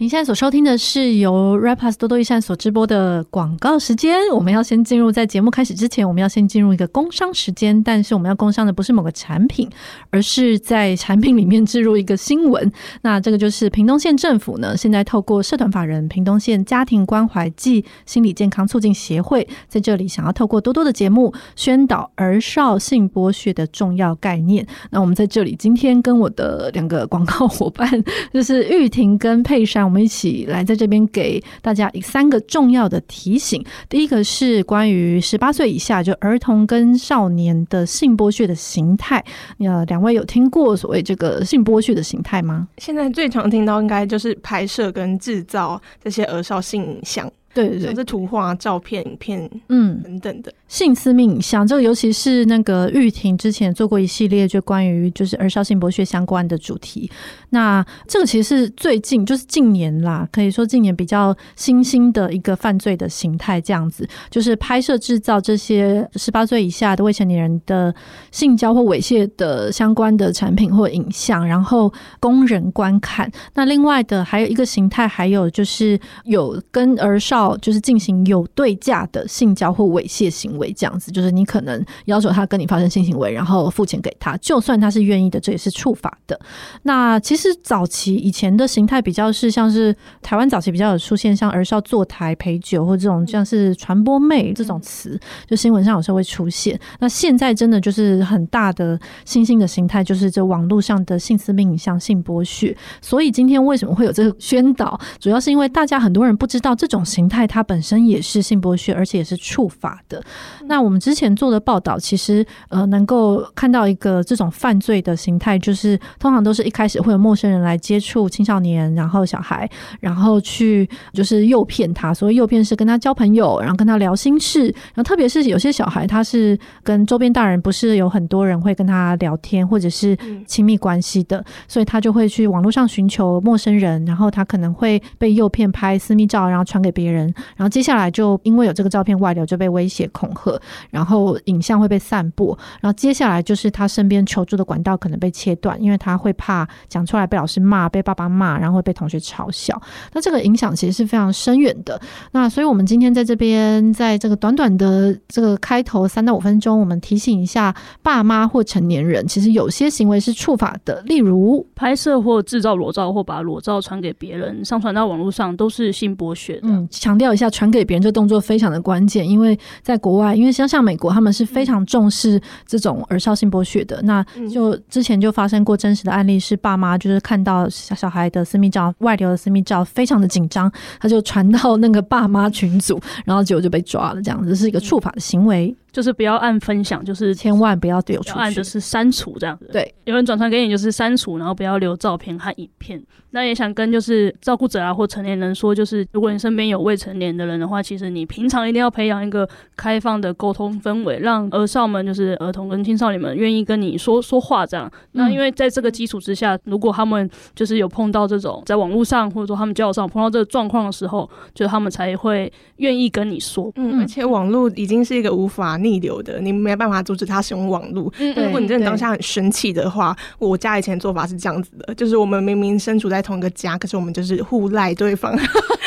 您现在所收听的是由 Rapus 多多益善所直播的广告时间。我们要先进入，在节目开始之前，我们要先进入一个工商时间。但是我们要工商的不是某个产品，而是在产品里面置入一个新闻。那这个就是屏东县政府呢，现在透过社团法人屏东县家庭关怀暨心理健康促进协会，在这里想要透过多多的节目宣导儿少性剥削的重要概念。那我们在这里今天跟我的两个广告伙伴，就是玉婷跟佩珊。我们一起来在这边给大家三个重要的提醒。第一个是关于十八岁以下就儿童跟少年的性剥削的形态。呃，两位有听过所谓这个性剥削的形态吗？现在最常听到应该就是拍摄跟制造这些儿少性影像。对对对，像是图画、照片、影片，嗯，等等的性私密影像，这个尤其是那个玉婷之前做过一系列就关于就是儿少性剥削相关的主题。那这个其实是最近就是近年啦，可以说近年比较新兴的一个犯罪的形态，这样子就是拍摄制造这些十八岁以下的未成年人的性交或猥亵的相关的产品或影像，然后供人观看。那另外的还有一个形态，还有就是有跟儿少。就是进行有对价的性交或猥亵行为，这样子，就是你可能要求他跟你发生性行为，然后付钱给他，就算他是愿意的，这也是触法的。那其实早期以前的形态比较是像是台湾早期比较有出现像儿少坐台陪酒或这种像是传播妹这种词，就新闻上有时候会出现。那现在真的就是很大的新兴的形态，就是这网络上的性私密影像、性剥削。所以今天为什么会有这个宣导，主要是因为大家很多人不知道这种形态。它本身也是性剥削，而且也是触法的。那我们之前做的报道，其实呃，能够看到一个这种犯罪的形态，就是通常都是一开始会有陌生人来接触青少年，然后小孩，然后去就是诱骗他。所以诱骗是跟他交朋友，然后跟他聊心事。然后特别是有些小孩，他是跟周边大人不是有很多人会跟他聊天，或者是亲密关系的，所以他就会去网络上寻求陌生人，然后他可能会被诱骗拍私密照，然后传给别人。然后接下来就因为有这个照片外流，就被威胁恐吓，然后影像会被散播。然后接下来就是他身边求助的管道可能被切断，因为他会怕讲出来被老师骂、被爸爸骂，然后会被同学嘲笑。那这个影响其实是非常深远的。那所以我们今天在这边，在这个短短的这个开头三到五分钟，我们提醒一下爸妈或成年人，其实有些行为是触法的，例如拍摄或制造裸照，或把裸照传给别人，上传到网络上，都是性剥削的。嗯，强调一下，传给别人这动作非常的关键，因为在国外，因为像像美国，他们是非常重视这种儿少性剥削的。那就之前就发生过真实的案例，是爸妈就是看到小小孩的私密照外流的私密照，非常的紧张，他就传到那个爸妈群组，然后结果就被抓了。这样子是一个触法的行为。就是不要按分享，就是千万不要丢出去，按就是删除这样子。对，有人转传给你就是删除，然后不要留照片和影片。那也想跟就是照顾者啊或成年人说，就是如果你身边有未成年的人的话，其实你平常一定要培养一个开放的沟通氛围，让儿少们就是儿童跟青少年们愿意跟你说说话这样。那因为在这个基础之下，如果他们就是有碰到这种在网络上或者说他们交友上碰到这个状况的时候，就他们才会愿意跟你说。嗯，而且网络已经是一个无法逆流的，你没办法阻止他使用网络。嗯，如果你真的当下很生气的话，我家以前做法是这样子的，就是我们明明身处在同一个家，可是我们就是互赖对方。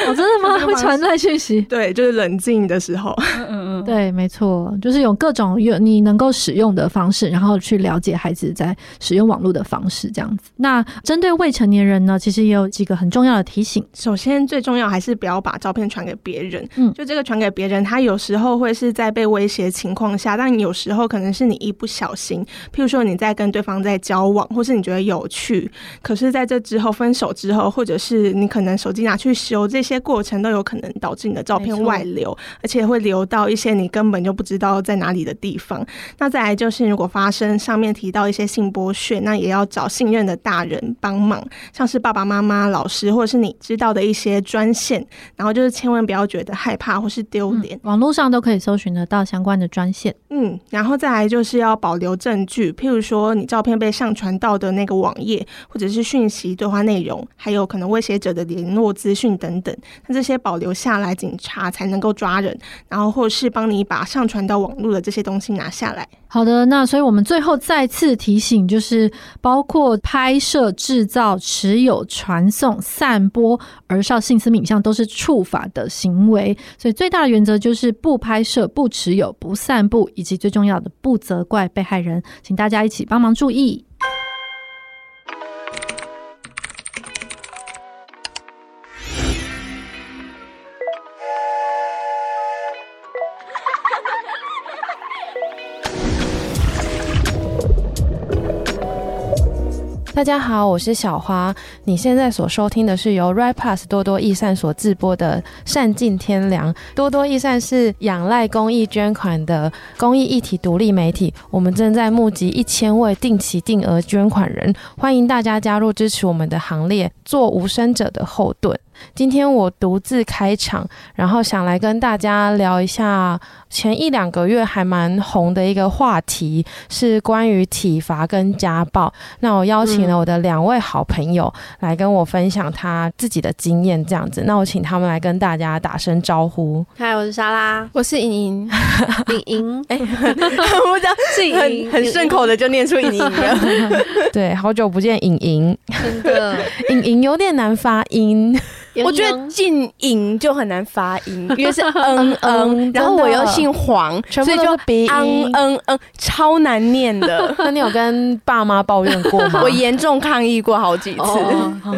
哦，真的吗？会传来讯息？对，就是冷静的时候。嗯嗯嗯，对，没错，就是有各种有你能够使用的方式，然后去了解孩子在使用网络的方式，这样子。那针对未成年人呢，其实也有几个很重要的提醒。首先，最重要还是不要把照片传给别人。嗯，就这个传给别人，他有时候会是在被威胁情况下，但有时候可能是你一不小心，譬如说你在跟对方在交往，或是你觉得有趣，可是在这之后分手之后，或者是你可能手机拿去修，这些过程都有可能导致你的照片外流，而且会流到一些你根本就不知道在哪里的地方。那再来就是，如果发生上面提到一些性剥削，那也要找信任的大人帮忙，像是爸爸妈妈、老师，或者是你知道的一些专线。然后就是千万不要觉得害怕或是丢脸，嗯，网络上都可以搜寻得到相关的专线。嗯，然后再来就是要保留证据，譬如说你照片被上传到的那个网页，或者是讯息对话内容，还有可能威胁者的联络资讯等等。那这些保留下来，警察才能够抓人，然后或是帮你把上传到网络的这些东西拿下来。好的，那所以我们最后再次提醒，就是包括拍摄、制造、持有、传送、散播儿少性私密影像都是触法的行为。所以最大的原则就是不拍摄、不持有、不散布，以及最重要的不责怪被害人。请大家一起帮忙注意。大家好，我是小花。你现在所收听的是由 Right Plus 多多益善所制播的《善尽天良》。多多益善是仰赖公益捐款的公益一体独立媒体。我们正在募集一千位定期定额捐款人，欢迎大家加入支持我们的行列，做无声者的后盾。今天我独自开场，然后想来跟大家聊一下前一两个月还蛮红的一个话题，是关于体罚跟家暴。那我邀请了我的两位好朋友来跟我分享他自己的经验，这样子。那我请他们来跟大家打声招呼。嗨，我是莎拉，我是莹莹，莹莹。哎，我讲是很很顺口的就念出莹莹了。对，好久不见，莹莹。真的，莹莹有点难发音。我觉得静音就很难发音，因为是嗯嗯，然后我又姓黄，所以就鼻音嗯嗯，超难念的。那你有跟爸妈抱怨过吗？我严重抗议过好几次，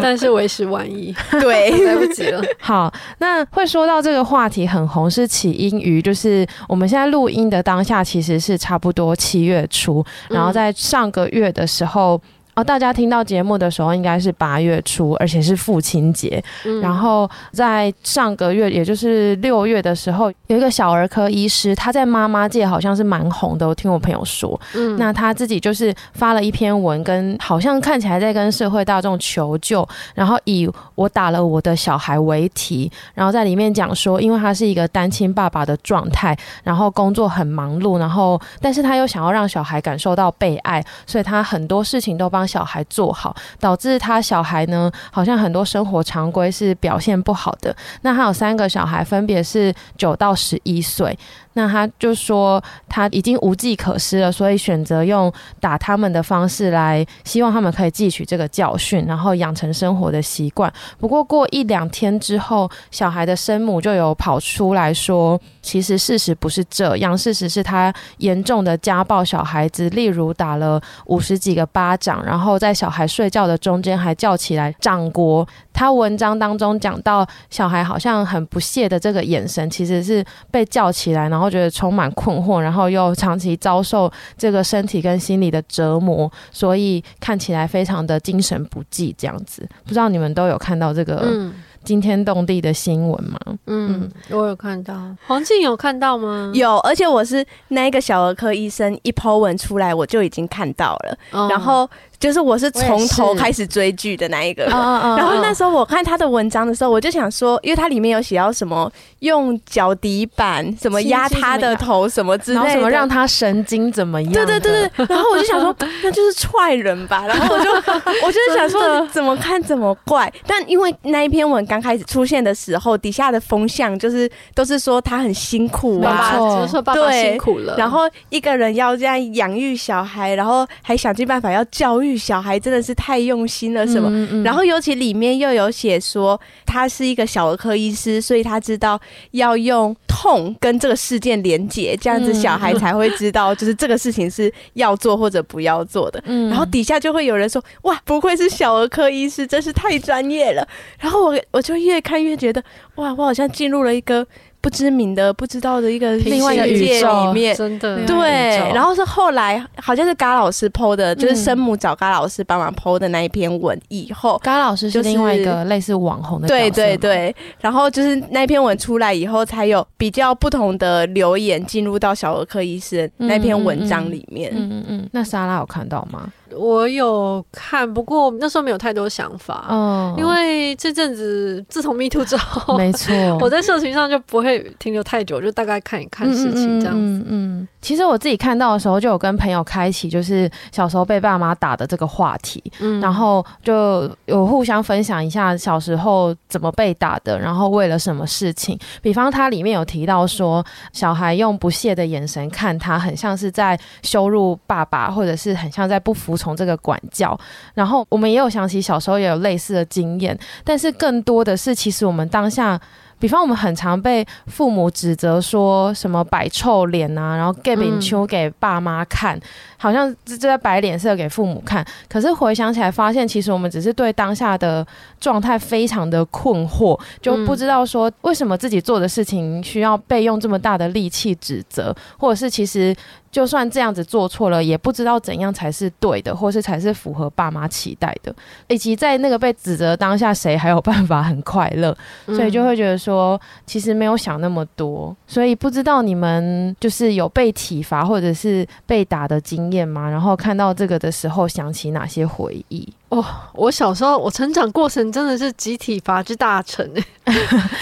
但是为时晚矣，对，来不及了。好，那会说到这个话题很红，是起因于就是我们现在录音的当下，其实是差不多七月初，然后在上个月的时候。哦，大家听到节目的时候应该是八月初，而且是父亲节。嗯。然后在上个月，也就是六月的时候，有一个小儿科医师，他在妈妈界好像是蛮红的。我听我朋友说，嗯，那他自己就是发了一篇文，跟好像看起来在跟社会大众求救，然后以我打了我的小孩为题，然后在里面讲说，因为他是一个单亲爸爸的状态，然后工作很忙碌，然后但是他又想要让小孩感受到被爱，所以他很多事情都帮。小孩做好，导致他小孩呢，好像很多生活常规是表现不好的。那他有三个小孩，分别是九到十一岁。那他就说他已经无计可施了，所以选择用打他们的方式来，希望他们可以汲取这个教训，然后养成生活的习惯。不过过一两天之后，小孩的生母就有跑出来说，其实事实不是这样，事实是他严重的家暴小孩子，例如打了五十几个巴掌，然后在小孩睡觉的中间还叫起来掌国。他文章当中讲到，小孩好像很不屑的这个眼神，其实是被叫起来，然后觉得充满困惑，然后又长期遭受这个身体跟心理的折磨，所以看起来非常的精神不济这样子。不知道你们都有看到这个惊天动地的新闻吗？嗯，我有看到。黄静有看到吗？有，而且我是那个小儿科医生一 po 文出来，我就已经看到了，哦、然后。就是我是从头开始追剧的那一个人，然后那时候我看他的文章的时候，我就想说，因为他里面有写到什么用脚底板什么压他的头什么之类的，什么让他神经怎么样？对对对对。然后我就想说，那就是踹人吧。然后我就我就是想说，怎么看怎么怪。但因为那一篇文刚开始出现的时候，底下的风向就是都是说他很辛苦啊，就是说爸爸辛苦了。然后一个人要这样养育小孩，然后还想尽办法要教育。小孩真的是太用心了，什么？嗯嗯、然后尤其里面又有写说，他是一个小儿科医师，所以他知道要用痛跟这个事件连结，这样子小孩才会知道，就是这个事情是要做或者不要做的。嗯、然后底下就会有人说：“哇，不愧是小儿科医师，真是太专业了。”然后我我就越看越觉得，哇，我好像进入了一个。不知名的、不知道的一个另外一个宇宙里面，真的对。然后是后来好像是嘎老师 PO 的，就是生母找嘎老师帮忙 PO 的那一篇文以后，嘎老师是另外一个类似网红的，对对对。然后就是那篇文出来以后，才有比较不同的留言进入到小儿科医生那篇文章里面。嗯嗯嗯。那莎拉有看到吗？我有看，不过那时候没有太多想法。嗯，因为这阵子自从 Me Too 之后，没错，我在社群上就不会停留太久，就大概看一看事情这样子。嗯，嗯，嗯，其实我自己看到的时候，就有跟朋友开启，就是小时候被爸妈打的这个话题。嗯，然后就有互相分享一下小时候怎么被打的，然后为了什么事情。比方它里面有提到说，小孩用不屑的眼神看他，很像是在羞辱爸爸，或者是很像在不服从这个管教。然后我们也有想起小时候也有类似的经验，但是更多的是，其实我们当下。比方我们很常被父母指责说什么摆臭脸啊，然后给饼球给爸妈看，好像就在摆脸色给父母看。可是回想起来，发现其实我们只是对当下的状态非常的困惑，就不知道说为什么自己做的事情需要被用这么大的力气指责，或者是其实。就算这样子做错了，也不知道怎样才是对的，或是才是符合爸妈期待的，以及在那个被指责当下，谁还有办法很快乐？所以就会觉得说，其实没有想那么多。所以不知道你们就是有被体罚或者是被打的经验吗？然后看到这个的时候，想起哪些回忆？哦，我小时候我成长过程真的是集体罚之大成哎，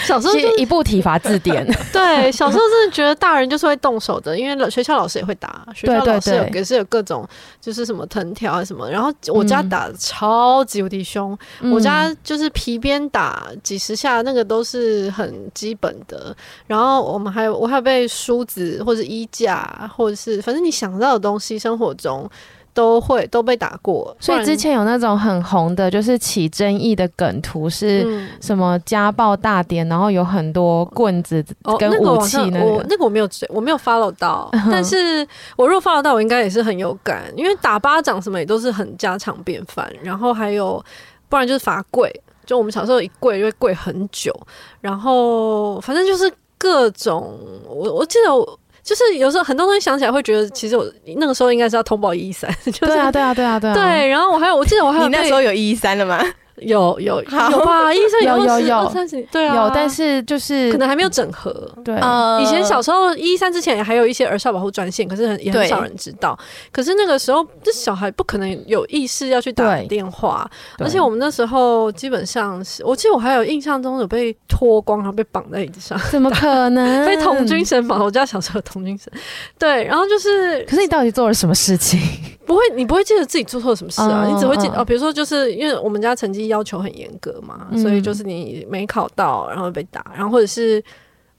小时候就一部体罚字典。对，小时候真的觉得大人就是会动手的，因为学校老师也会打，学校老师也是有各种就是什么藤条啊什么。然后我家打的超级无敌凶，嗯、我家就是皮鞭打几十下，那个都是很基本的。然后我们还有我还有被梳子或者衣架，或者是反正你想到的东西，生活中。都会都被打过，所以之前有那种很红的，就是起争议的梗图，是什么家暴大典，然后有很多棍子跟武器那个。哦，那个我那个我没有追，我没有 follow 到，但是我如果 follow 到，我应该也是很有感，因为打巴掌什么也都是很家常便饭，然后还有不然就是罚跪，就我们小时候一跪就会跪很久，然后反正就是各种，我我记得我。就是有时候很多东西想起来会觉得，其实我那个时候应该是要通报一一三。对啊，对啊，对啊，对啊。对，然后我还有，我记得我还有你那时候有一一三了吗？有有有吧，一三有有有。三十对啊，有，但是就是可能还没有整合。对，以前小时候一三之前还有一些儿少保护专线，可是很也很少人知道。可是那个时候，这小孩不可能有意识要去打电话，而且我们那时候基本上是，我记得我还有印象中有被脱光，然后被绑在椅子上，怎么可能？被童军绳绑？我家小时候童军绳，对，然后就是，可是你到底做了什么事情？不会，你不会记得自己做错了什么事啊？你只会记得哦，比如说就是因为我们家成绩要求很严格嘛，嗯、所以就是你没考到，然后被打，然后或者是，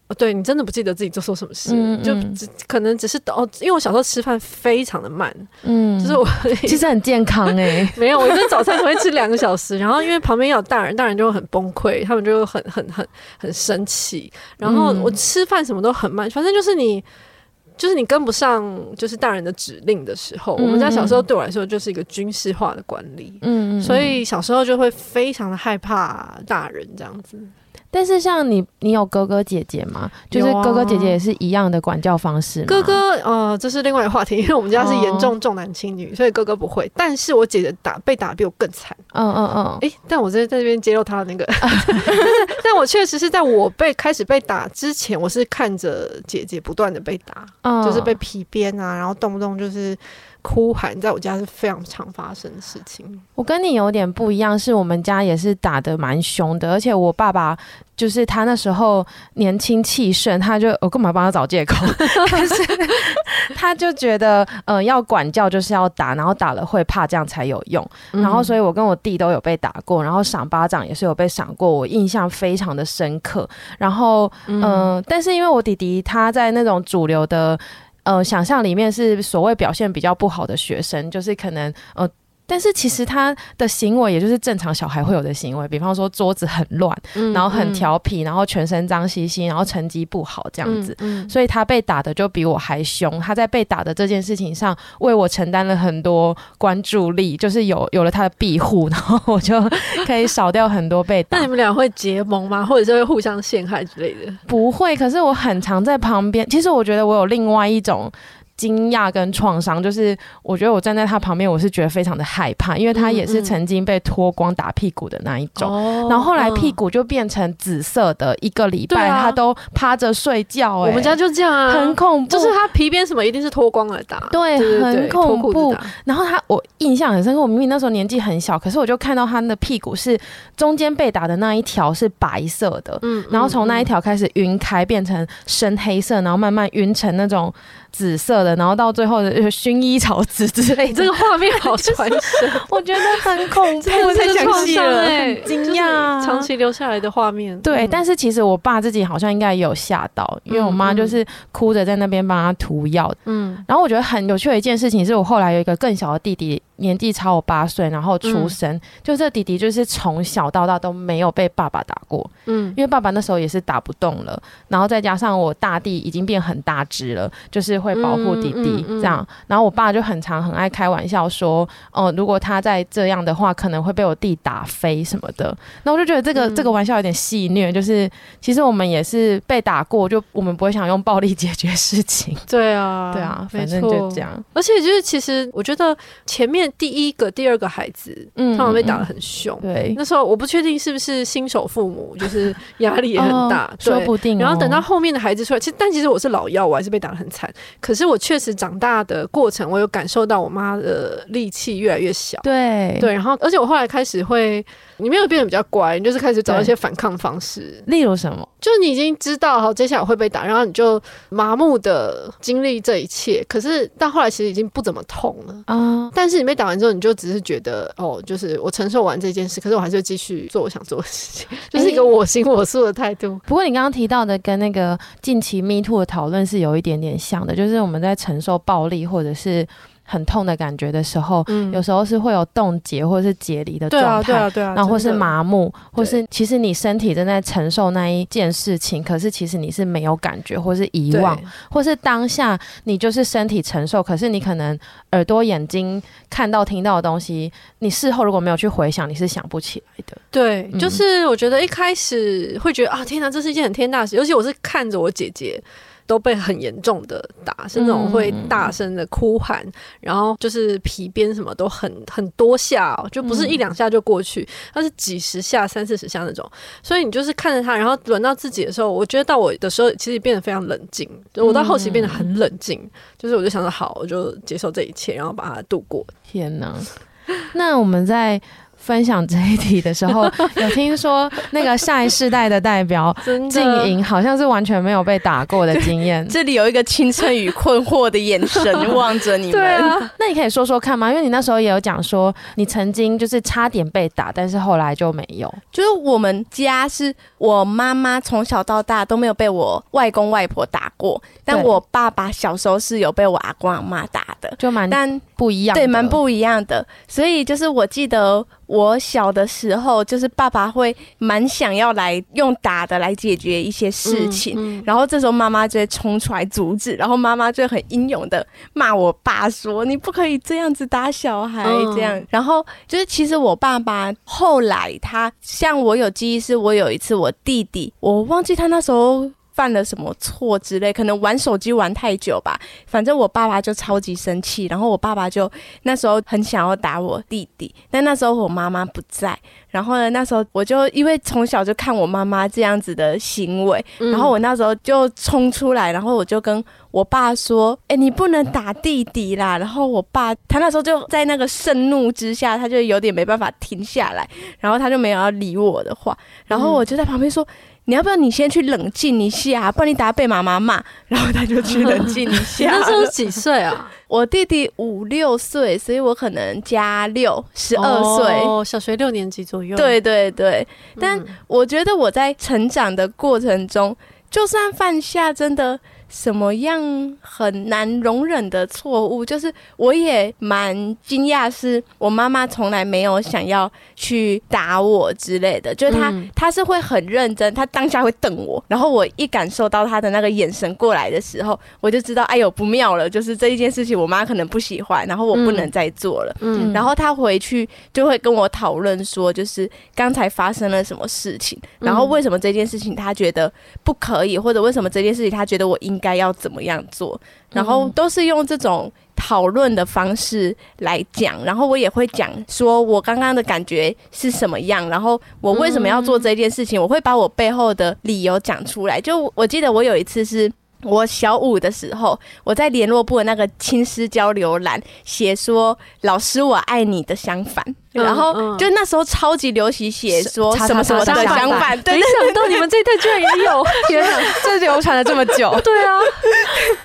哦、对你真的不记得自己做错什么事，嗯嗯、就只可能只是哦，因为我小时候吃饭非常的慢，嗯，就是我 其实很健康哎、欸，没有，我一顿早餐可能会吃两个小时，然后因为旁边有大人，大人就会很崩溃，他们就会很很很很生气，然后我吃饭什么都很慢，反正就是你。就是你跟不上，就是大人的指令的时候，嗯、我们家小时候对我来说就是一个军事化的管理，嗯，所以小时候就会非常的害怕大人这样子。但是像你，你有哥哥姐姐吗？就是哥哥姐姐也是一样的管教方式吗？哥哥，呃，这是另外一个话题，因为我们家是严重重男轻女，哦、所以哥哥不会。但是我姐姐打被打比我更惨。嗯嗯嗯。哎、欸，但我在在这边揭露他的那个，但我确实是在我被开始被打之前，我是看着姐姐不断的被打，嗯、就是被皮鞭啊，然后动不动就是。哭喊在我家是非常常发生的事情。我跟你有点不一样，是我们家也是打的蛮凶的，而且我爸爸就是他那时候年轻气盛，他就我干嘛帮他找借口？但是他就觉得，嗯、呃，要管教就是要打，然后打了会怕，这样才有用。然后，所以我跟我弟都有被打过，然后赏巴掌也是有被赏过，我印象非常的深刻。然后，嗯、呃，但是因为我弟弟他在那种主流的。呃，想象里面是所谓表现比较不好的学生，就是可能呃。但是其实他的行为也就是正常小孩会有的行为，比方说桌子很乱，嗯、然后很调皮，然后全身脏兮兮，然后成绩不好这样子。嗯嗯、所以他被打的就比我还凶。他在被打的这件事情上为我承担了很多关注力，就是有有了他的庇护，然后我就可以少掉很多被打。那你们俩会结盟吗？或者是会互相陷害之类的？不会。可是我很常在旁边。其实我觉得我有另外一种。惊讶跟创伤，就是我觉得我站在他旁边，我是觉得非常的害怕，因为他也是曾经被脱光打屁股的那一种，嗯嗯、然后后来屁股就变成紫色的，一个礼拜他都趴着睡觉、欸，哎，我们家就这样啊，很恐怖，就是他皮鞭什么一定是脱光了打，对很恐怖。然后他我印象很深刻，我明明那时候年纪很小，可是我就看到他的屁股是中间被打的那一条是白色的，嗯，然后从那一条开始晕开，变成深黑色，然后慢慢晕成那种。紫色的，然后到最后的薰衣草籽之类的，这个画面好传神，我觉得很恐怖，太详细了，很惊讶，长期留下来的画面。对，但是其实我爸自己好像应该也有吓到，因为我妈就是哭着在那边帮他涂药。嗯，然后我觉得很有趣的一件事情是我后来有一个更小的弟弟。年纪超我八岁，然后出生，嗯、就这弟弟就是从小到大都没有被爸爸打过，嗯，因为爸爸那时候也是打不动了，然后再加上我大弟已经变很大只了，就是会保护弟弟这样，然后我爸就很常很爱开玩笑说，哦、呃，如果他再这样的话，可能会被我弟打飞什么的，那我就觉得这个、嗯、这个玩笑有点戏虐，就是其实我们也是被打过，就我们不会想用暴力解决事情，对啊，对啊，反正就这样，而且就是其实我觉得前面。第一个、第二个孩子，嗯，他们被打得很凶。对，那时候我不确定是不是新手父母，就是压力也很大，说不定。然后等到后面的孩子出来，其实但其实我是老幺，我还是被打得很惨。可是我确实长大的过程，我有感受到我妈的力气越来越小。对对，然后而且我后来开始会，你没有变得比较乖，你就是开始找一些反抗方式，例如什么？就是你已经知道好接下来会被打，然后你就麻木的经历这一切。可是到后来其实已经不怎么痛了啊，但是你被。打完之后，你就只是觉得哦，就是我承受完这件事，可是我还是继续做我想做的事情，就是一个我行我素的态度。不过你刚刚提到的跟那个近期 Me Too 的讨论是有一点点像的，就是我们在承受暴力或者是。很痛的感觉的时候，嗯、有时候是会有冻结或者是解离的状态，对啊，对啊，对啊，然后或是麻木，或是其实你身体正在承受那一件事情，可是其实你是没有感觉，或是遗忘，或是当下你就是身体承受，可是你可能耳朵、眼睛看到、听到的东西，你事后如果没有去回想，你是想不起来的。对，嗯、就是我觉得一开始会觉得啊，天哪，这是一件很天大的事，尤其我是看着我姐姐。都被很严重的打，是那种会大声的哭喊，嗯、然后就是皮鞭什么都很很多下，哦，就不是一两下就过去，它、嗯、是几十下、三四十下那种。所以你就是看着他，然后轮到自己的时候，我觉得到我的时候，其实变得非常冷静。就我到后期变得很冷静，嗯、就是我就想说，好，我就接受这一切，然后把它度过。天哪！那我们在。分享这一题的时候，有听说那个下一世代的代表静莹好像是完全没有被打过的经验。这里有一个青春与困惑的眼神望着你们。对啊，那你可以说说看吗？因为你那时候也有讲说，你曾经就是差点被打，但是后来就没有。就是我们家是我妈妈从小到大都没有被我外公外婆打过，但我爸爸小时候是有被我阿公阿妈打的，就蛮但不一样，对，蛮不一样的。所以就是我记得。我小的时候，就是爸爸会蛮想要来用打的来解决一些事情，嗯嗯、然后这时候妈妈就会冲出来阻止，然后妈妈就很英勇的骂我爸说：“你不可以这样子打小孩。”这样，嗯、然后就是其实我爸爸后来他像我有记忆，是我有一次我弟弟，我忘记他那时候。犯了什么错之类，可能玩手机玩太久吧。反正我爸爸就超级生气，然后我爸爸就那时候很想要打我弟弟，但那时候我妈妈不在。然后呢，那时候我就因为从小就看我妈妈这样子的行为，嗯、然后我那时候就冲出来，然后我就跟我爸说：“哎、欸，你不能打弟弟啦！”然后我爸他那时候就在那个盛怒之下，他就有点没办法停下来，然后他就没有要理我的话，然后我就在旁边说。你要不要你先去冷静一下，不然你等下被妈妈骂。然后他就去冷静一下。那时候几岁啊？我弟弟五六岁，所以我可能加六，十二岁，哦，小学六年级左右。对对对，但我觉得我在成长的过程中，就算犯下真的。什么样很难容忍的错误？就是我也蛮惊讶，是我妈妈从来没有想要去打我之类的。就是她，嗯、她是会很认真，她当下会瞪我，然后我一感受到她的那个眼神过来的时候，我就知道，哎呦不妙了，就是这一件事情我妈可能不喜欢，然后我不能再做了。嗯，然后她回去就会跟我讨论说，就是刚才发生了什么事情，然后为什么这件事情她觉得不可以，或者为什么这件事情她觉得我应。该要怎么样做，然后都是用这种讨论的方式来讲，然后我也会讲说我刚刚的感觉是什么样，然后我为什么要做这件事情，我会把我背后的理由讲出来。就我记得我有一次是。我小五的时候，我在联络部的那个亲师交流栏写说：“老师，我爱你的相反。”然后就那时候超级流行写说什么什么的相反，没想到你们这一代居然也有，天哪，这流传了这么久。对啊，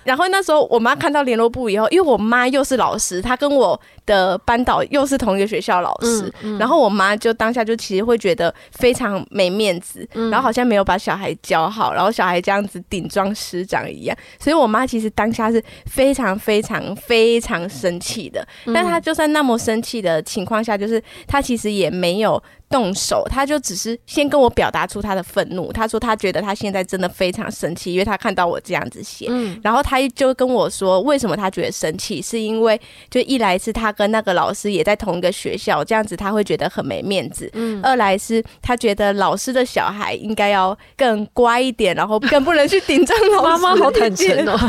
然后那时候我妈看到联络部以后，因为我妈又是老师，她跟我的班导又是同一个学校老师，然后我妈就当下就其实会觉得非常没面子，然后好像没有把小孩教好，然后小孩这样子顶撞师长一样，所以我妈其实当下是非常非常非常生气的。但她就算那么生气的情况下，就是。他其实也没有。动手，他就只是先跟我表达出他的愤怒。他说他觉得他现在真的非常生气，因为他看到我这样子写。嗯，然后他就跟我说，为什么他觉得生气，是因为就一来是他跟那个老师也在同一个学校，这样子他会觉得很没面子。嗯，二来是他觉得老师的小孩应该要更乖一点，然后更不能去顶撞老师。妈妈好坦诚哦，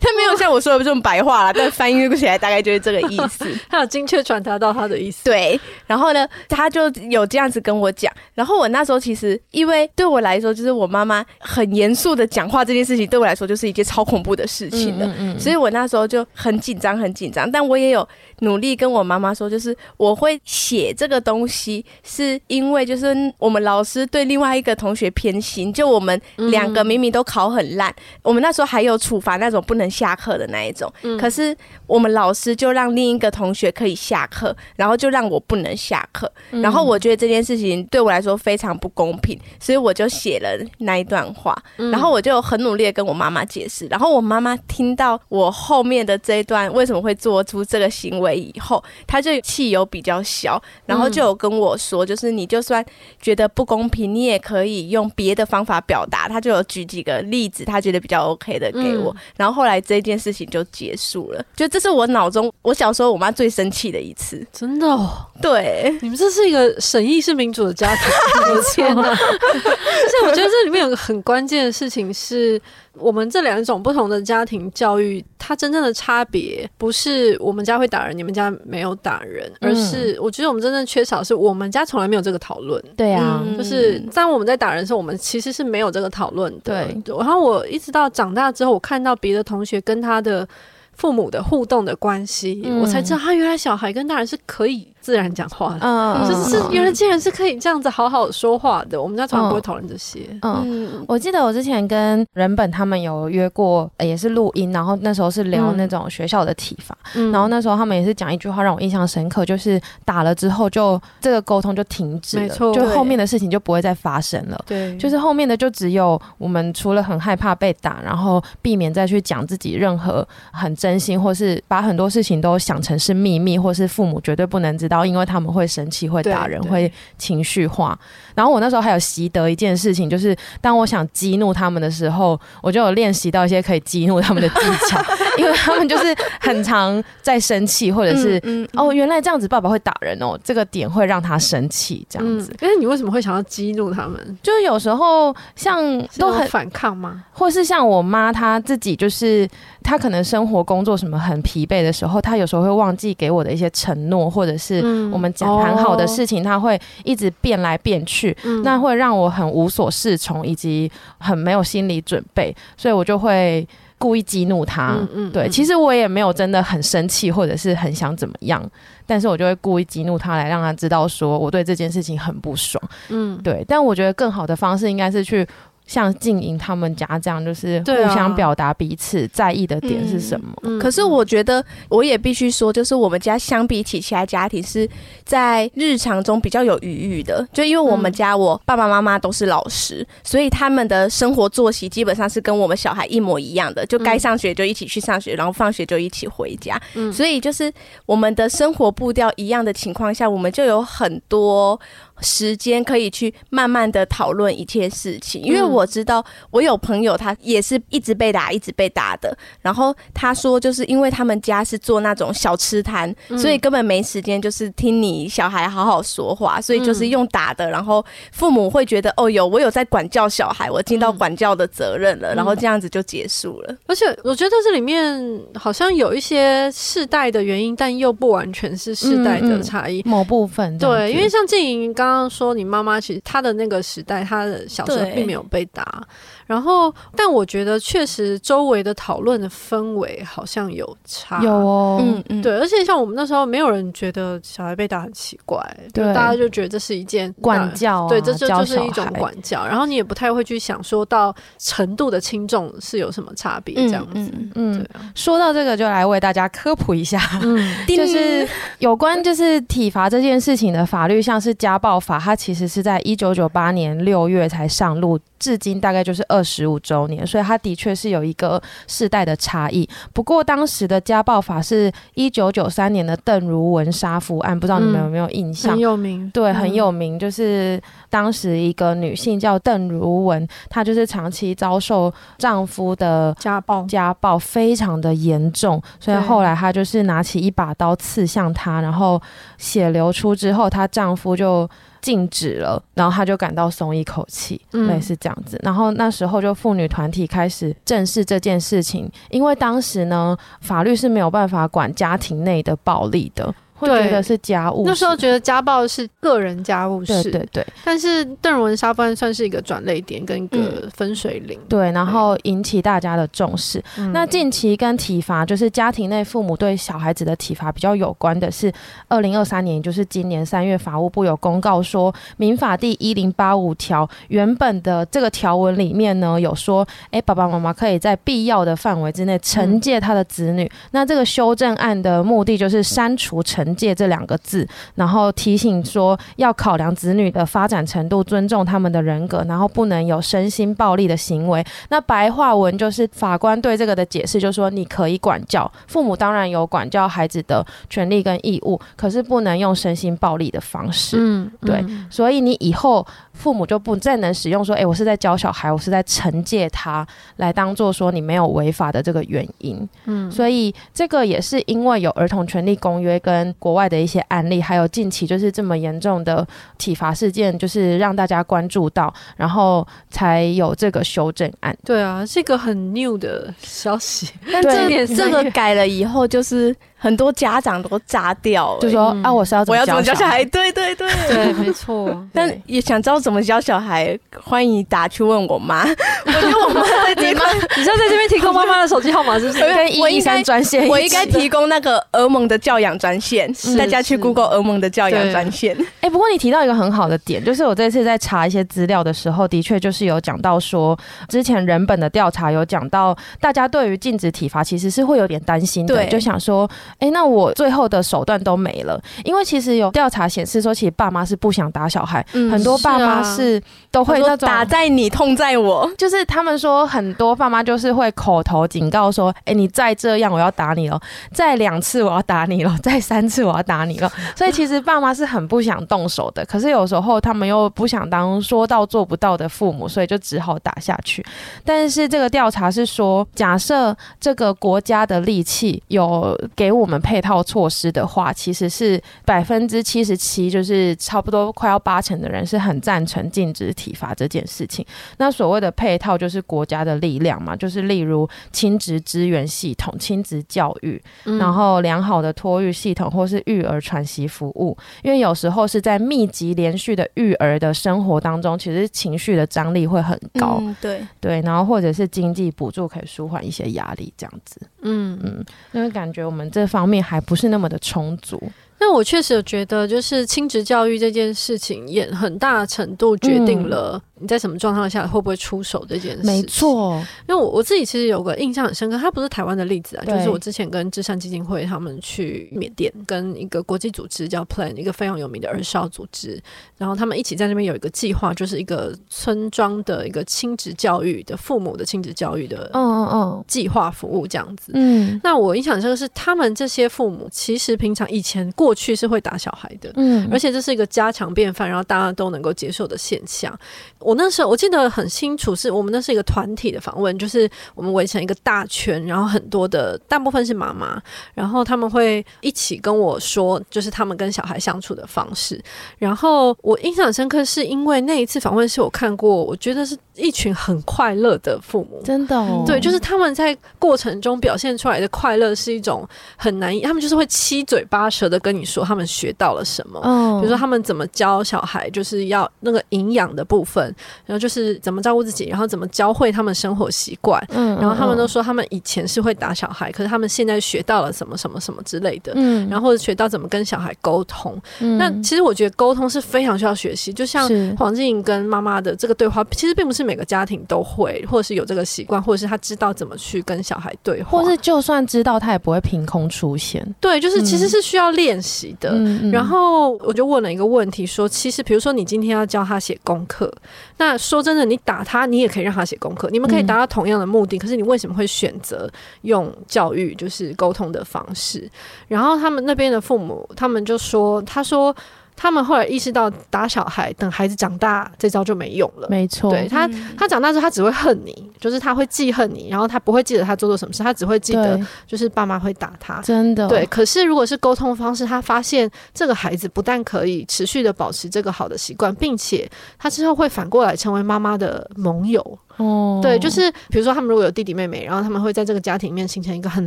他没有像我说的这么白话啦，但翻译起来大概就是这个意思。他有精确传达到他的意思。对，然后呢？他就有这样子跟我讲，然后我那时候其实，因为对我来说，就是我妈妈很严肃的讲话这件事情，对我来说就是一件超恐怖的事情的，嗯嗯嗯，所以我那时候就很紧张，很紧张。但我也有努力跟我妈妈说，就是我会写这个东西，是因为就是我们老师对另外一个同学偏心，就我们两个明明都考很烂，我们那时候还有处罚那种不能下课的那一种，可是我们老师就让另一个同学可以下课，然后就让我不能下课。然后我觉得这件事情对我来说非常不公平，所以我就写了那一段话。然后我就很努力的跟我妈妈解释。然后我妈妈听到我后面的这一段为什么会做出这个行为以后，他就气有比较小，然后就有跟我说，就是你就算觉得不公平，你也可以用别的方法表达。他就有举几个例子，他觉得比较 OK 的给我。然后后来这件事情就结束了。就这是我脑中我小时候我妈最生气的一次。真的哦？对，你们这是一个审议式民主的家庭，我的天哪！而且我觉得这里面有个很关键的事情是，我们这两种不同的家庭教育，它真正的差别不是我们家会打人，你们家没有打人，而是我觉得我们真正缺少是我们家从来没有这个讨论。对啊，就是当我们在打人的时候，我们其实是没有这个讨论的。对，然后我一直到长大之后，我看到别的同学跟他的父母的互动的关系，我才知道他原来小孩跟大人是可以。自然讲话，嗯，就是是原来竟然是可以这样子好好说话的。我们家从来不会讨论这些。嗯，嗯，我记得我之前跟人本他们有约过，也是录音，然后那时候是聊那种学校的体罚，嗯，然后那时候他们也是讲一句话让我印象深刻，就是打了之后就这个沟通就停止了，没错，就后面的事情就不会再发生了。对，就是后面的就只有我们除了很害怕被打，然后避免再去讲自己任何很真心，或是把很多事情都想成是秘密，或是父母绝对不能知道。因为他们会生气、会打人、会情绪化。然后我那时候还有习得一件事情，就是当我想激怒他们的时候，我就有练习到一些可以激怒他们的技巧。因为他们就是很常在生气，或者是哦，原来这样子爸爸会打人哦，这个点会让他生气，这样子。但是你为什么会想要激怒他们？就是有时候像都很反抗吗？或是像我妈她自己，就是她可能生活工作什么很疲惫的时候，她有时候会忘记给我的一些承诺，或者是。我们讲谈好的事情，他会一直变来变去，嗯、那会让我很无所适从，以及很没有心理准备，所以我就会故意激怒他。嗯嗯、对，其实我也没有真的很生气，或者是很想怎么样，但是我就会故意激怒他，来让他知道说我对这件事情很不爽。嗯，对。但我觉得更好的方式应该是去。像静莹他们家这样，就是互相表达彼此在意的点是什么？啊嗯、可是我觉得，我也必须说，就是我们家相比起其他家庭，是在日常中比较有余裕的。就因为我们家我爸爸妈妈都是老师，所以他们的生活作息基本上是跟我们小孩一模一样的，就该上学就一起去上学，然后放学就一起回家。所以就是我们的生活步调一样的情况下，我们就有很多。时间可以去慢慢的讨论一切事情。因为我知道我有朋友，他也是一直被打，一直被打的。然后他说，就是因为他们家是做那种小吃摊，所以根本没时间，就是听你小孩好好说话，所以就是用打的。然后父母会觉得，哦，有我有在管教小孩，我尽到管教的责任了，然后这样子就结束了。而且我觉得这里面好像有一些世代的原因，但又不完全是世代的差异，某部分对，因为像静莹刚刚刚说，你妈妈其实她的那个时代，她的小时候并没有被打。然后，但我觉得确实周围的讨论的氛围好像有差，有哦，嗯嗯，对，而且像我们那时候，没有人觉得小孩被打很奇怪，对，大家就觉得这是一件管教、啊，对，这就就是一种管教。然后你也不太会去想说到程度的轻重是有什么差别这样子，嗯，嗯，对。说到这个，就来为大家科普一下，嗯，就是有关就是体罚这件事情的法律，像是家暴法，它其实是在一九九八年六月才上路。至今大概就是二十五周年，所以它的确是有一个世代的差异。不过当时的家暴法是一九九三年的邓如文杀夫案，不知道你们有没有印象？嗯、很有名，对，很有名。就是当时一个女性叫邓如文，她就是长期遭受丈夫的家暴，家暴非常的严重，所以后来她就是拿起一把刀刺向她，然后血流出之后，她丈夫就。禁止了，然后他就感到松一口气，类似这样子。然后那时候就妇女团体开始正视这件事情，因为当时呢，法律是没有办法管家庭内的暴力的。会觉得是家务，那时候觉得家暴是个人家务事，对对对。但是邓如雯杀夫案算是一个转捩点跟一个分水岭，嗯，对，然后引起大家的重视。嗯、那近期跟体罚，就是家庭内父母对小孩子的体罚比较有关的是，二零二三年，就是今年三月，法务部有公告说，民法第一零八五条原本的这个条文里面呢，有说，哎，爸爸妈妈可以在必要的范围之内惩戒他的子女。嗯、那这个修正案的目的就是删除惩。惩戒这两个字，然后提醒说要考量子女的发展程度，尊重他们的人格，然后不能有身心暴力的行为。那白话文就是法官对这个的解释，就是说你可以管教父母，当然有管教孩子的权利跟义务，可是不能用身心暴力的方式。嗯，对，所以你以后父母就不再能使用说，哎，我是在教小孩，我是在惩戒他，来当做说你没有违法的这个原因。嗯，所以这个也是因为有儿童权利公约跟国外的一些案例，还有近期就是这么严重的体罚事件，就是让大家关注到，然后才有这个修正案。对啊，是一个很 new 的消息。但这点这个改了以后，就是。很多家长都炸掉了，就说啊，我是要怎么教小孩？我要怎么教小孩？对对对对，没错。但也想知道怎么教小孩，欢迎打去问我妈。我觉得我妈在这边，你知道在这边提供妈妈的手机号码是不是？跟一一三专线，我应该提供那个儿盟的教养专线，大家去 Google 儿盟的教养专线。哎，不过你提到一个很好的点，就是我这次在查一些资料的时候，的确就是有讲到说，之前人本的调查有讲到，大家对于禁止体罚其实是会有点担心的，就想说。那我最后的手段都没了，因为其实有调查显示说，其实爸妈是不想打小孩，嗯、很多爸妈是都会那种打在你痛在我，就是他们说很多爸妈就是会口头警告说，哎、欸，你再这样我要打你了，再两次我要打你了，再三次我要打你了，所以其实爸妈是很不想动手的，可是有时候他们又不想当说到做不到的父母，所以就只好打下去。但是这个调查是说，假设这个国家的利器有给我们配套措施的话，其实是百分之七十七，就是差不多快要八成的人是很赞成禁止体罚这件事情。那所谓的配套就是国家的力量嘛，就是例如亲职资源系统、亲职教育，然后良好的托育系统或是育儿喘息服务。因为有时候是在密集连续的育儿的生活当中，其实情绪的张力会很高。嗯、对对，然后或者是经济补助可以舒缓一些压力，这样子。嗯嗯，因为感觉我们这方面还不是那么的充足。那我确实有觉得，就是亲职教育这件事情，也很大程度决定了你在什么状况下会不会出手这件事。没错，因为我我自己其实有个印象很深刻，它不是台湾的例子啊，就是我之前跟至善基金会他们去缅甸，跟一个国际组织叫 Plan，一个非常有名的儿少组织，然后他们一起在那边有一个计划，就是一个村庄的一个亲职教育的父母的亲职教育的嗯嗯嗯计划服务这样子。嗯，那我印象很深刻是他们这些父母其实平常以前过。过去是会打小孩的，嗯，而且这是一个家常便饭，然后大家都能够接受的现象。我那时候我记得很清楚，是我们那是一个团体的访问，就是我们围成一个大圈，然后很多的大部分是妈妈，然后他们会一起跟我说，就是他们跟小孩相处的方式。然后我印象深刻，是因为那一次访问是我看过，我觉得是一群很快乐的父母，真的哦，对，就是他们在过程中表现出来的快乐是一种很难以，他们就是会七嘴八舌的跟你说他们学到了什么，嗯，比如说他们怎么教小孩，就是要那个营养的部分，然后就是怎么照顾自己，然后怎么教会他们生活习惯，嗯，然后他们都说他们以前是会打小孩，可是他们现在学到了什么什么什么之类的，嗯，然后或者学到怎么跟小孩沟通，嗯，那其实我觉得沟通是非常需要学习，就像黄静莹跟妈妈的这个对话，其实并不是每个家庭都会，或者是有这个习惯，或者是他知道怎么去跟小孩对话，或是就算知道，他也不会凭空出现。对，就是其实是需要练习的。嗯，然后我就问了一个问题，说，其实比如说你今天要教他写功课，那说真的，你打他，你也可以让他写功课，你们可以达到同样的目的，可是你为什么会选择用教育，就是沟通的方式？然后他们那边的父母，他们就说，他说。他们后来意识到打小孩，等孩子长大，这招就没用了。没错，对他，他长大之后他只会恨你，就是他会记恨你，然后他不会记得他做错什么事，他只会记得就是爸妈会打他。真的，对。可是如果是沟通方式，他发现这个孩子不但可以持续的保持这个好的习惯，并且他之后会反过来成为妈妈的盟友。哦，对，就是比如说他们如果有弟弟妹妹，然后他们会在这个家庭里面形成一个很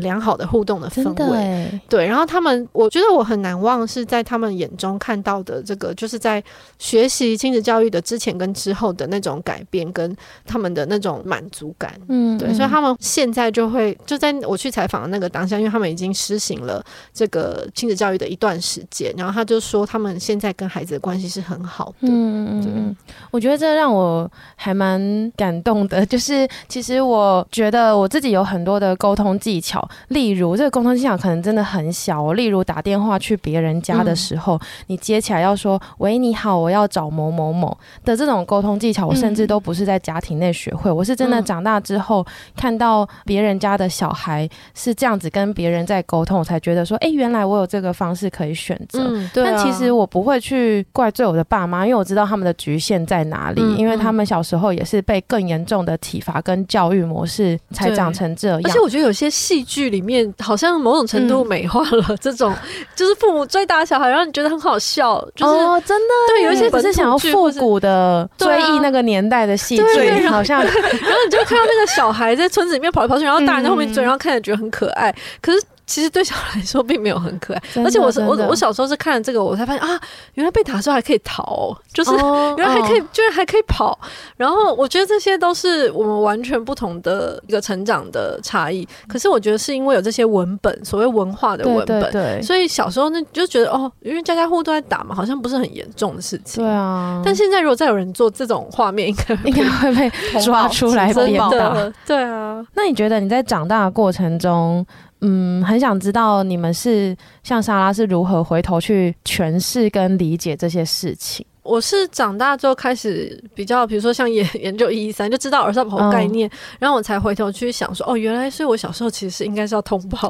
良好的互动的氛围。对，然后他们，我觉得我很难忘是在他们眼中看到的这个，就是在学习亲子教育的之前跟之后的那种改变，跟他们的那种满足感。嗯，对，所以他们现在就会就在我去采访的那个当下，因为他们已经施行了这个亲子教育的一段时间，然后他就说他们现在跟孩子的关系是很好的。嗯嗯，我觉得这让我还蛮感动的 就是，其实我觉得我自己有很多的沟通技巧，例如这个沟通技巧可能真的很小，例如打电话去别人家的时候，嗯、你接起来要说“喂，你好，我要找某某某”的这种沟通技巧，我甚至都不是在家庭内学会，我是真的长大之后看到别人家的小孩是这样子跟别人在沟通，我才觉得说，哎，原来我有这个方式可以选择。但其实我不会去怪罪我的爸妈，因为我知道他们的局限在哪里，嗯、因为他们小时候也是被更严重的体罚跟教育模式才长成这样，而且我觉得有些戏剧里面好像某种程度美化了这种，嗯、就是父母追打小孩，然后你觉得很好笑，就是、哦、真的对，有一些只是想要复古的追忆那个年代的戏剧，好像，然后你就看到那个小孩在村子里面跑来跑去，然后大人在后面追，然后看着觉得很可爱，可是。其实对小孩来说并没有很可爱，而且我是我我小时候是看了这个，我才发现啊，原来被打的时候还可以逃，就是 原来还可以，居然还可以跑。然后我觉得这些都是我们完全不同的一个成长的差异。可是我觉得是因为有这些文本，所谓文化的文本，所以小时候那就觉得哦，因为家家户户都在打嘛，好像不是很严重的事情。对啊。但现在如果再有人做这种画面，应该应该会被抓出来鞭打。对啊。那你觉得你在长大的过程中？嗯，很想知道你们是像莎拉是如何回头去诠释跟理解这些事情。我是长大之后开始比较，比如说像研 研究一一三，就知道耳塞保护概念，嗯、然后我才回头去想说，哦，原来是我小时候其实是应该是要通报，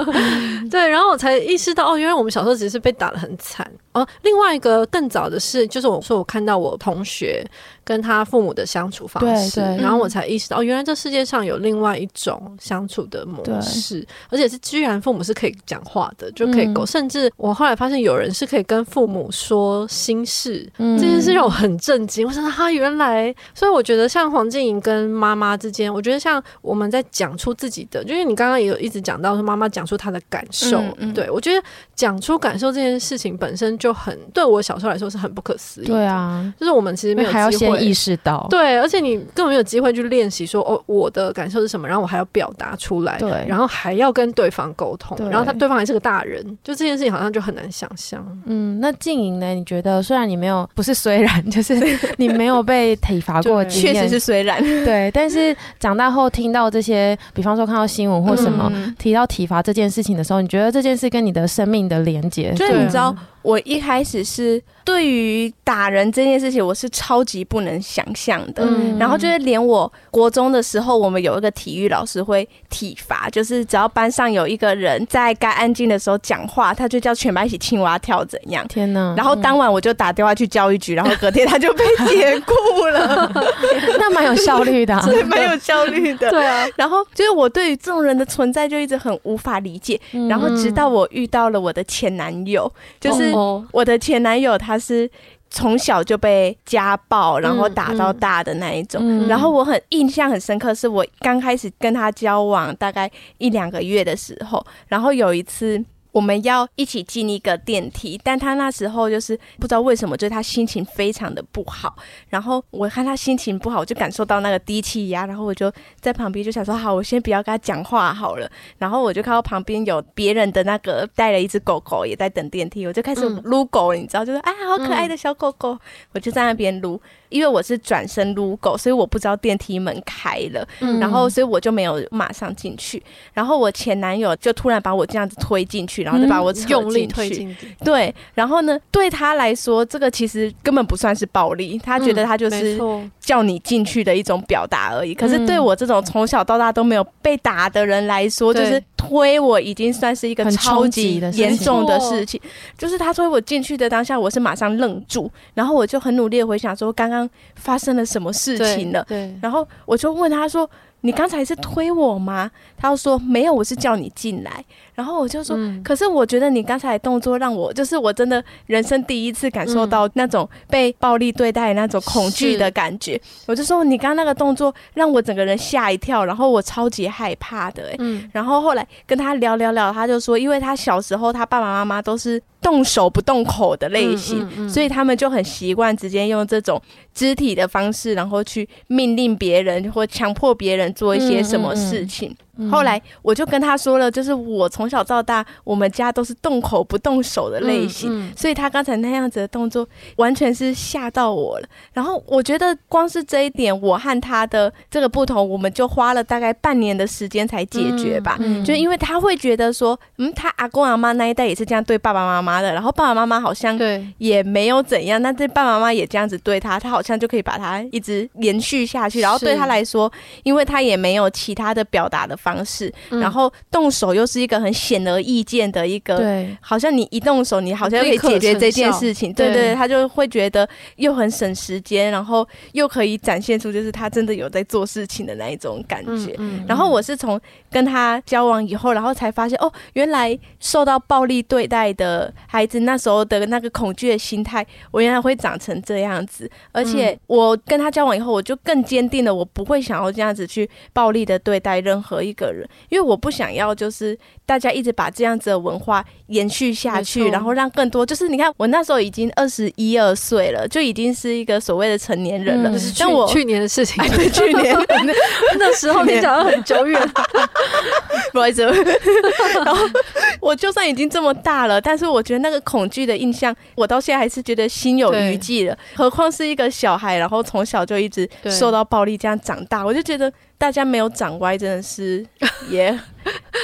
对，然后我才意识到，哦，原来我们小时候只是被打的很惨。哦，另外一个更早的是，就是我说我看到我同学。跟他父母的相处方式，对对，然后我才意识到，哦，原来这世界上有另外一种相处的模式，而且是居然父母是可以讲话的，就可以沟。嗯、甚至我后来发现，有人是可以跟父母说心事，嗯、这件事让我很震惊。我说他原来，所以我觉得像黄静莹跟妈妈之间，我觉得像我们在讲出自己的，就是你刚刚也有一直讲到说妈妈讲出她的感受，对我觉得讲出感受这件事情本身就很对我小时候来说是很不可思议。对啊，就是我们其实没有机会。意识到对，而且你根本没有机会去练习说哦，我的感受是什么，然后我还要表达出来，对，然后还要跟对方沟通，然后他对方还是个大人，就这件事情好像就很难想象。嗯，那静莹呢？你觉得虽然你没有，不是虽然，就是 你没有被体罚过，确实是虽然，对，但是长大后听到这些，比方说看到新闻或什么、嗯、提到体罚这件事情的时候，你觉得这件事跟你的生命的连接？就是你知道。我一开始是对于打人这件事情，我是超级不能想象的。嗯，然后就是连我国中的时候，我们有一个体育老师会体罚，就是只要班上有一个人在该安静的时候讲话，他就叫全班一起青蛙跳怎样？天哪！然后当晚我就打电话去教育局，然后隔天他就被 解雇了。那蛮有效率的，对，蛮有效率的。对啊。然后就是我对于这种人的存在就一直很无法理解。然后直到我遇到了我的前男友，就是。我的前男友他是从小就被家暴，然后打到大的那一种。然后我很印象很深刻，是我刚开始跟他交往大概一两个月的时候，然后有一次。我们要一起进一个电梯，但他那时候就是不知道为什么，就是他心情非常的不好。然后我看他心情不好，我就感受到那个低气压，然后我就在旁边就想说，好，我先不要跟他讲话好了。然后我就看到旁边有别人的那个带了一只狗狗也在等电梯，我就开始撸狗，你知道，就是啊，好可爱的小狗狗，我就在那边撸。因为我是转身撸狗，所以我不知道电梯门开了，嗯、然后所以我就没有马上进去。然后我前男友就突然把我这样子推进去，然后就把我扯进去，用力推进去。对，然后呢，对他来说，这个其实根本不算是暴力，他觉得他就是叫你进去的一种表达而已。嗯、可是对我这种从小到大都没有被打的人来说，就是。推我已经算是一个超级严重的事情，就是他推我进去的当下，我是马上愣住，然后我就很努力的回想说刚刚发生了什么事情了，对，然后我就问他说。你刚才是推我吗？他就说没有，我是叫你进来。然后我就说，嗯、可是我觉得你刚才的动作让我，就是我真的人生第一次感受到那种被暴力对待那种恐惧的感觉。我就说，你刚刚那个动作让我整个人吓一跳，然后我超级害怕的、欸。嗯，然后后来跟他聊聊聊，他就说，因为他小时候他爸爸妈妈都是动手不动口的类型，嗯嗯嗯、所以他们就很习惯直接用这种肢体的方式，然后去命令别人或强迫别人。做一些什么事情？后来我就跟他说了，就是我从小到大，我们家都是动口不动手的类型，嗯嗯、所以他刚才那样子的动作，完全是吓到我了。然后我觉得光是这一点，我和他的这个不同，我们就花了大概半年的时间才解决吧。就因为他会觉得说，嗯，他阿公阿妈那一代也是这样对爸爸妈妈的，然后爸爸妈妈好像也没有怎样，那这爸爸妈妈也这样子对他，他好像就可以把他一直延续下去。然后对他来说，因为他也没有其他的表达的方。方式，然后动手又是一个很显而易见的一个，对，好像你一动手，你好像可以解决这件事情，对对，他就会觉得又很省时间，然后又可以展现出就是他真的有在做事情的那一种感觉。然后我是从跟他交往以后，然后才发现哦，原来受到暴力对待的孩子那时候的那个恐惧的心态，我原来会长成这样子。而且我跟他交往以后，我就更坚定了，我不会想要这样子去暴力的对待任何一个人，因为我不想要，就是大家一直把这样子的文化延续下去，然后让更多，就是你看，我那时候已经二十一二岁了，就已经是一个所谓的成年人了。嗯、但我去年的事情，对，去年 那时候你讲的很久远，不好意思。然后我就算已经这么大了，但是我觉得那个恐惧的印象，我到现在还是觉得心有余悸了。何况是一个小孩，然后从小就一直受到暴力这样长大，我就觉得。大家没有长歪，真的是 也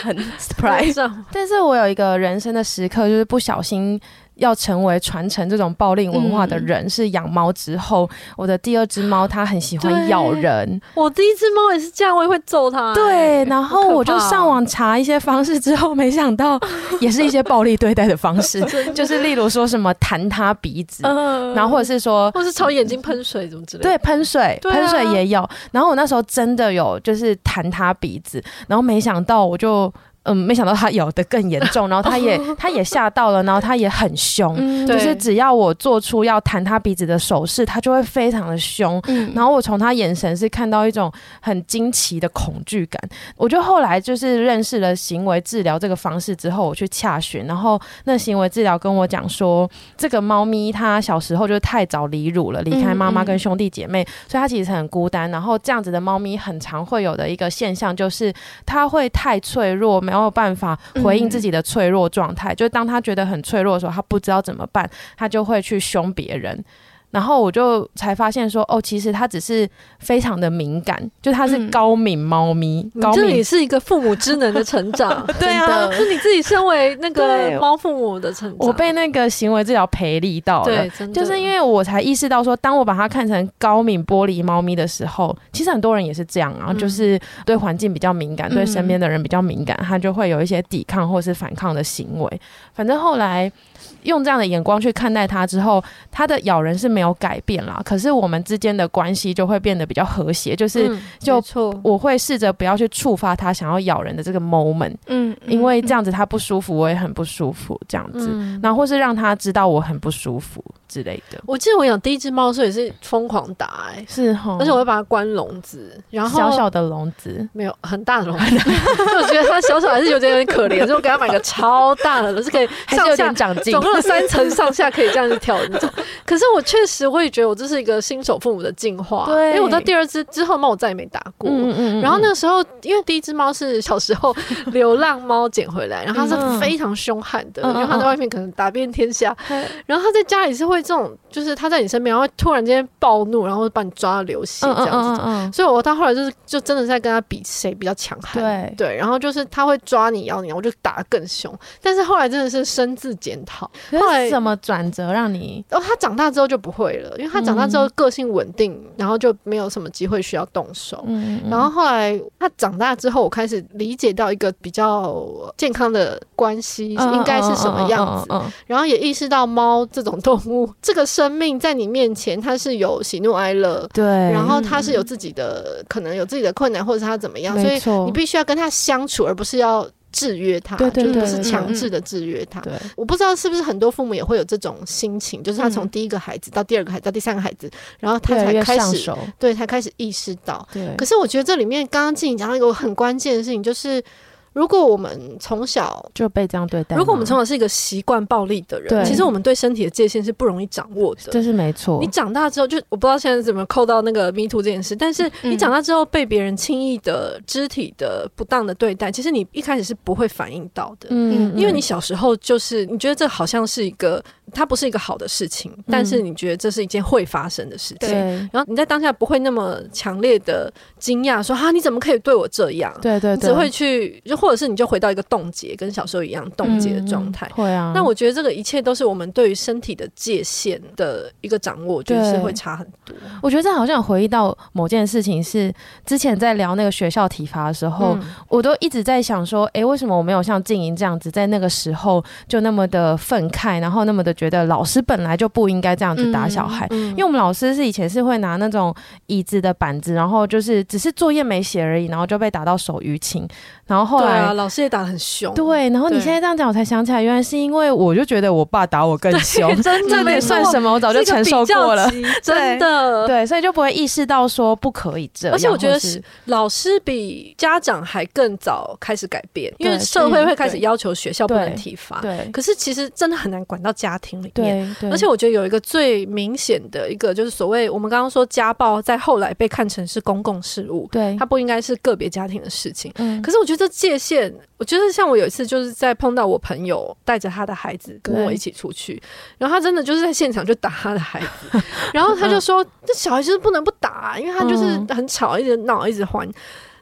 很 surprise。但是我有一个人生的时刻，就是不小心。要成为传承这种暴力文化的人，是养猫之后，我的第二只猫它很喜欢咬人。我第一只猫也是这样，我也会揍它。对，然后我就上网查一些方式，之后没想到 也是一些暴力对待的方式，就是例如说什么弹它鼻子，然后或者是说，或是朝眼睛喷水，怎么之类的。对，喷水，喷水也有。然后我那时候真的有就是弹它鼻子，然后没想到我就。嗯，没想到他咬得更严重，然后他也他也吓到了，然后他也很凶，嗯、就是只要我做出要弹他鼻子的手势，他就会非常的凶。嗯、然后我从他眼神是看到一种很惊奇的恐惧感。我就后来就是认识了行为治疗这个方式之后，我去洽询，然后那行为治疗跟我讲说，这个猫咪它小时候就太早离乳了，离开妈妈跟兄弟姐妹，所以它其实很孤单。然后这样子的猫咪很常会有的一个现象就是，它会太脆弱，没有办法回应自己的脆弱状态，嗯、就当他觉得很脆弱的时候，他不知道怎么办，他就会去凶别人。然后我就才发现说，哦，其实它只是非常的敏感，就它是高敏猫咪。嗯、高敏这也是一个父母之能的成长，对啊，是你自己身为那个猫父母的成长。我被那个行为治疗培力到了，对，真的，就是因为我才意识到说，当我把它看成高敏玻璃猫咪的时候，其实很多人也是这样啊，嗯、就是对环境比较敏感，对身边的人比较敏感，他就会有一些抵抗或是反抗的行为。反正后来。用这样的眼光去看待它之后，它的咬人是没有改变啦。可是我们之间的关系就会变得比较和谐，就是就我会试着不要去触发他想要咬人的这个 moment，嗯，因为这样子他不舒服，我也很不舒服，这样子，然后或是让他知道我很不舒服之类的。我记得我养第一只猫的时候也是疯狂打，哎，是哈，而且我会把它关笼子，然后小小的笼子。没有很大的笼子，我觉得它小小还是有点有点可怜，所以我给它买个超大的，是可以还是有点长进。三层上下可以这样子跳的那种，可是我确实会觉得我这是一个新手父母的进化，对，因为我到第二只之后猫我再也没打过，嗯嗯嗯，然后那个时候因为第一只猫是小时候流浪猫捡回来，然后它是非常凶悍的，因为它在外面可能打遍天下，然后它在家里是会这种，就是他在你身边，然后突然间暴怒，然后把你抓到流血这样子，所以我到后来就是就真的在跟他比谁比较强悍，对对，然后就是他会抓你咬你，我就打得更凶，但是后来真的是深自检讨。后来什么转折让你？哦，他长大之后就不会了，因为他长大之后个性稳定，嗯、然后就没有什么机会需要动手。嗯，然后后来他长大之后，我开始理解到一个比较健康的关系应该是什么样子，然后也意识到猫这种动物，这个生命在你面前它是有喜怒哀乐，对，然后它是有自己的可能有自己的困难，或者是它怎么样，所以你必须要跟他相处，而不是要。制约他，对对对对，就是不是强制的制约他。对，我不知道是不是很多父母也会有这种心情，就是他从第一个孩子到第二个孩子到第三个孩子，然后他才开始，对，才开始意识到。对，可是我觉得这里面刚刚静怡讲到一个很关键的事情，就是。如果我们从小就被这样对待，如果我们从小是一个习惯暴力的人，对，其实我们对身体的界限是不容易掌握的。这是没错。你长大之后，就我不知道现在怎么扣到那个 Me Too 这件事，但是你长大之后被别人轻易的肢体的不当的对待，其实你一开始是不会反应到的，嗯，因为你小时候就是你觉得这好像是一个，它不是一个好的事情，但是你觉得这是一件会发生的事情，对。然后你在当下不会那么强烈的惊讶，说哈，你怎么可以对我这样？对对，只会去就。或者是你就回到一个冻结，跟小时候一样冻结的状态。会啊。那我觉得这个一切都是我们对于身体的界限的一个掌握，就是会差很多。我觉得这好像回忆到某件事情，是之前在聊那个学校体罚的时候，嗯、我都一直在想说，哎、欸，为什么我没有像静莹这样子，在那个时候就那么的愤慨，然后那么的觉得老师本来就不应该这样子打小孩。因为我们老师是以前是会拿那种椅子的板子，然后就是只是作业没写而已，然后就被打到手淤青，然后后来。啊，老师也打的很凶。对，然后你现在这样讲，我才想起来，原来是因为我就觉得我爸打我更凶，真的也算什么？我早就承受过了，真的。对，所以就不会意识到说不可以这样。而且我觉得是老师比家长还更早开始改变，因为社会会开始要求学校不能体罚。对，可是其实真的很难管到家庭里面。对，而且我觉得有一个最明显的一个，就是所谓我们刚刚说家暴，在后来被看成是公共事务，对，它不应该是个别家庭的事情。嗯，可是我觉得这界限。我觉得像我有一次就是在碰到我朋友带着他的孩子跟我一起出去，然后他真的就是在现场就打他的孩子，然后他就说：“这小孩就是不能不打，因为他就是很吵，一直闹，一直欢。”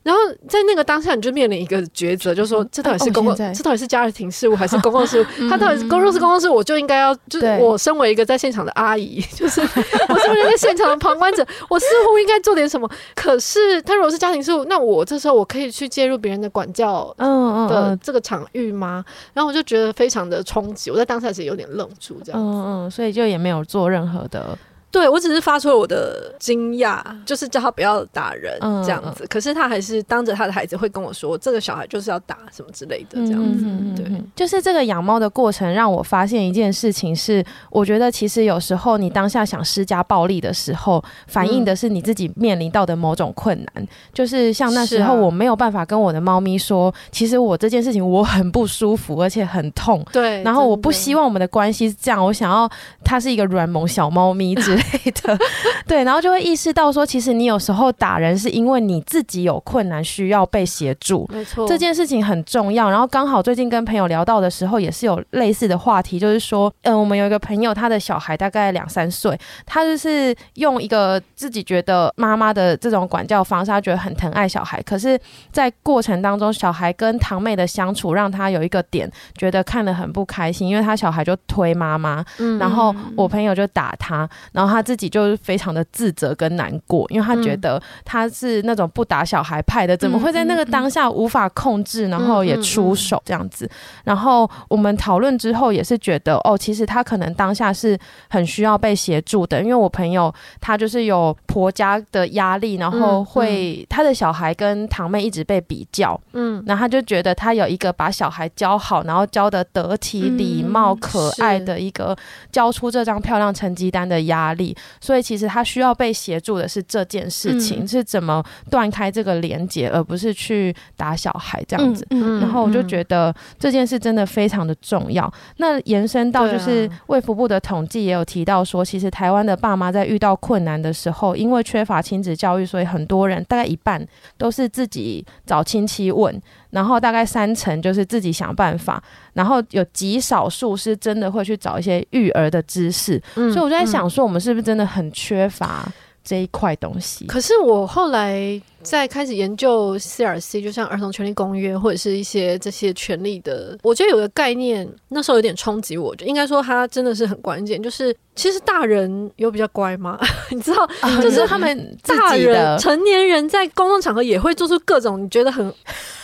然后在那个当下，你就面临一个抉择，就是说这到底是公共，这到底是家庭事务还是公共事务？他到底是公共是公共事务，我就应该要，就是我身为一个在现场的阿姨，就是我身为一个现场的旁观者？我似乎应该做点什么。可是他如果是家庭事务，那我这时候我可以去介入别人的管教的这个场域吗？然后我就觉得非常的冲击，我在当下其实有点愣住，这样嗯嗯，所以就也没有做任何的。对，我只是发出了我的惊讶，就是叫他不要打人这样子。嗯、可是他还是当着他的孩子会跟我说，这个小孩就是要打什么之类的这样子。嗯、对，就是这个养猫的过程让我发现一件事情是，我觉得其实有时候你当下想施加暴力的时候，反映的是你自己面临到的某种困难。嗯、就是像那时候我没有办法跟我的猫咪说，啊、其实我这件事情我很不舒服，而且很痛。对，然后我不希望我们的关系是这样，我想要它是一个软萌小猫咪之类的，对，然后就会意识到说，其实你有时候打人是因为你自己有困难需要被协助，没错，这件事情很重要。然后刚好最近跟朋友聊到的时候，也是有类似的话题，就是说，嗯，我们有一个朋友，他的小孩大概两三岁，他就是用一个自己觉得妈妈的这种管教方式，他觉得很疼爱小孩，可是，在过程当中，小孩跟堂妹的相处让他有一个点觉得看得很不开心，因为他小孩就推妈妈，嗯，然后我朋友就打他，然后他自己就是非常的自责跟难过，因为他觉得他是那种不打小孩派的，怎么会在那个当下无法控制，然后也出手这样子。然后我们讨论之后也是觉得，哦，其实他可能当下是很需要被协助的，因为我朋友他就是有婆家的压力，然后会他的小孩跟堂妹一直被比较，嗯，然后他就觉得他有一个把小孩教好，然后教得得体、礼貌、可爱的一个教出这张漂亮成绩单的压力，所以其实他需要被协助的是这件事情，是怎么断开这个连接，而不是去打小孩这样子。然后我就觉得这件事真的非常的重要。那延伸到就是卫福部的统计也有提到说，其实台湾的爸妈在遇到困难的时候，因为缺乏亲子教育，所以很多人大概一半都是自己找亲戚问。然后大概三成就是自己想办法，然后有极少数是真的会去找一些育儿的知识，嗯、所以我就在想说，我们是不是真的很缺乏这一块东西？可是我后来在开始研究 CRC，就像儿童权利公约或者是一些这些权利的，我觉得有个概念那时候有点冲击我，就应该说它真的是很关键，就是其实大人有比较乖吗？你知道，就是他们大人成年人在公众场合也会做出各种你觉得很。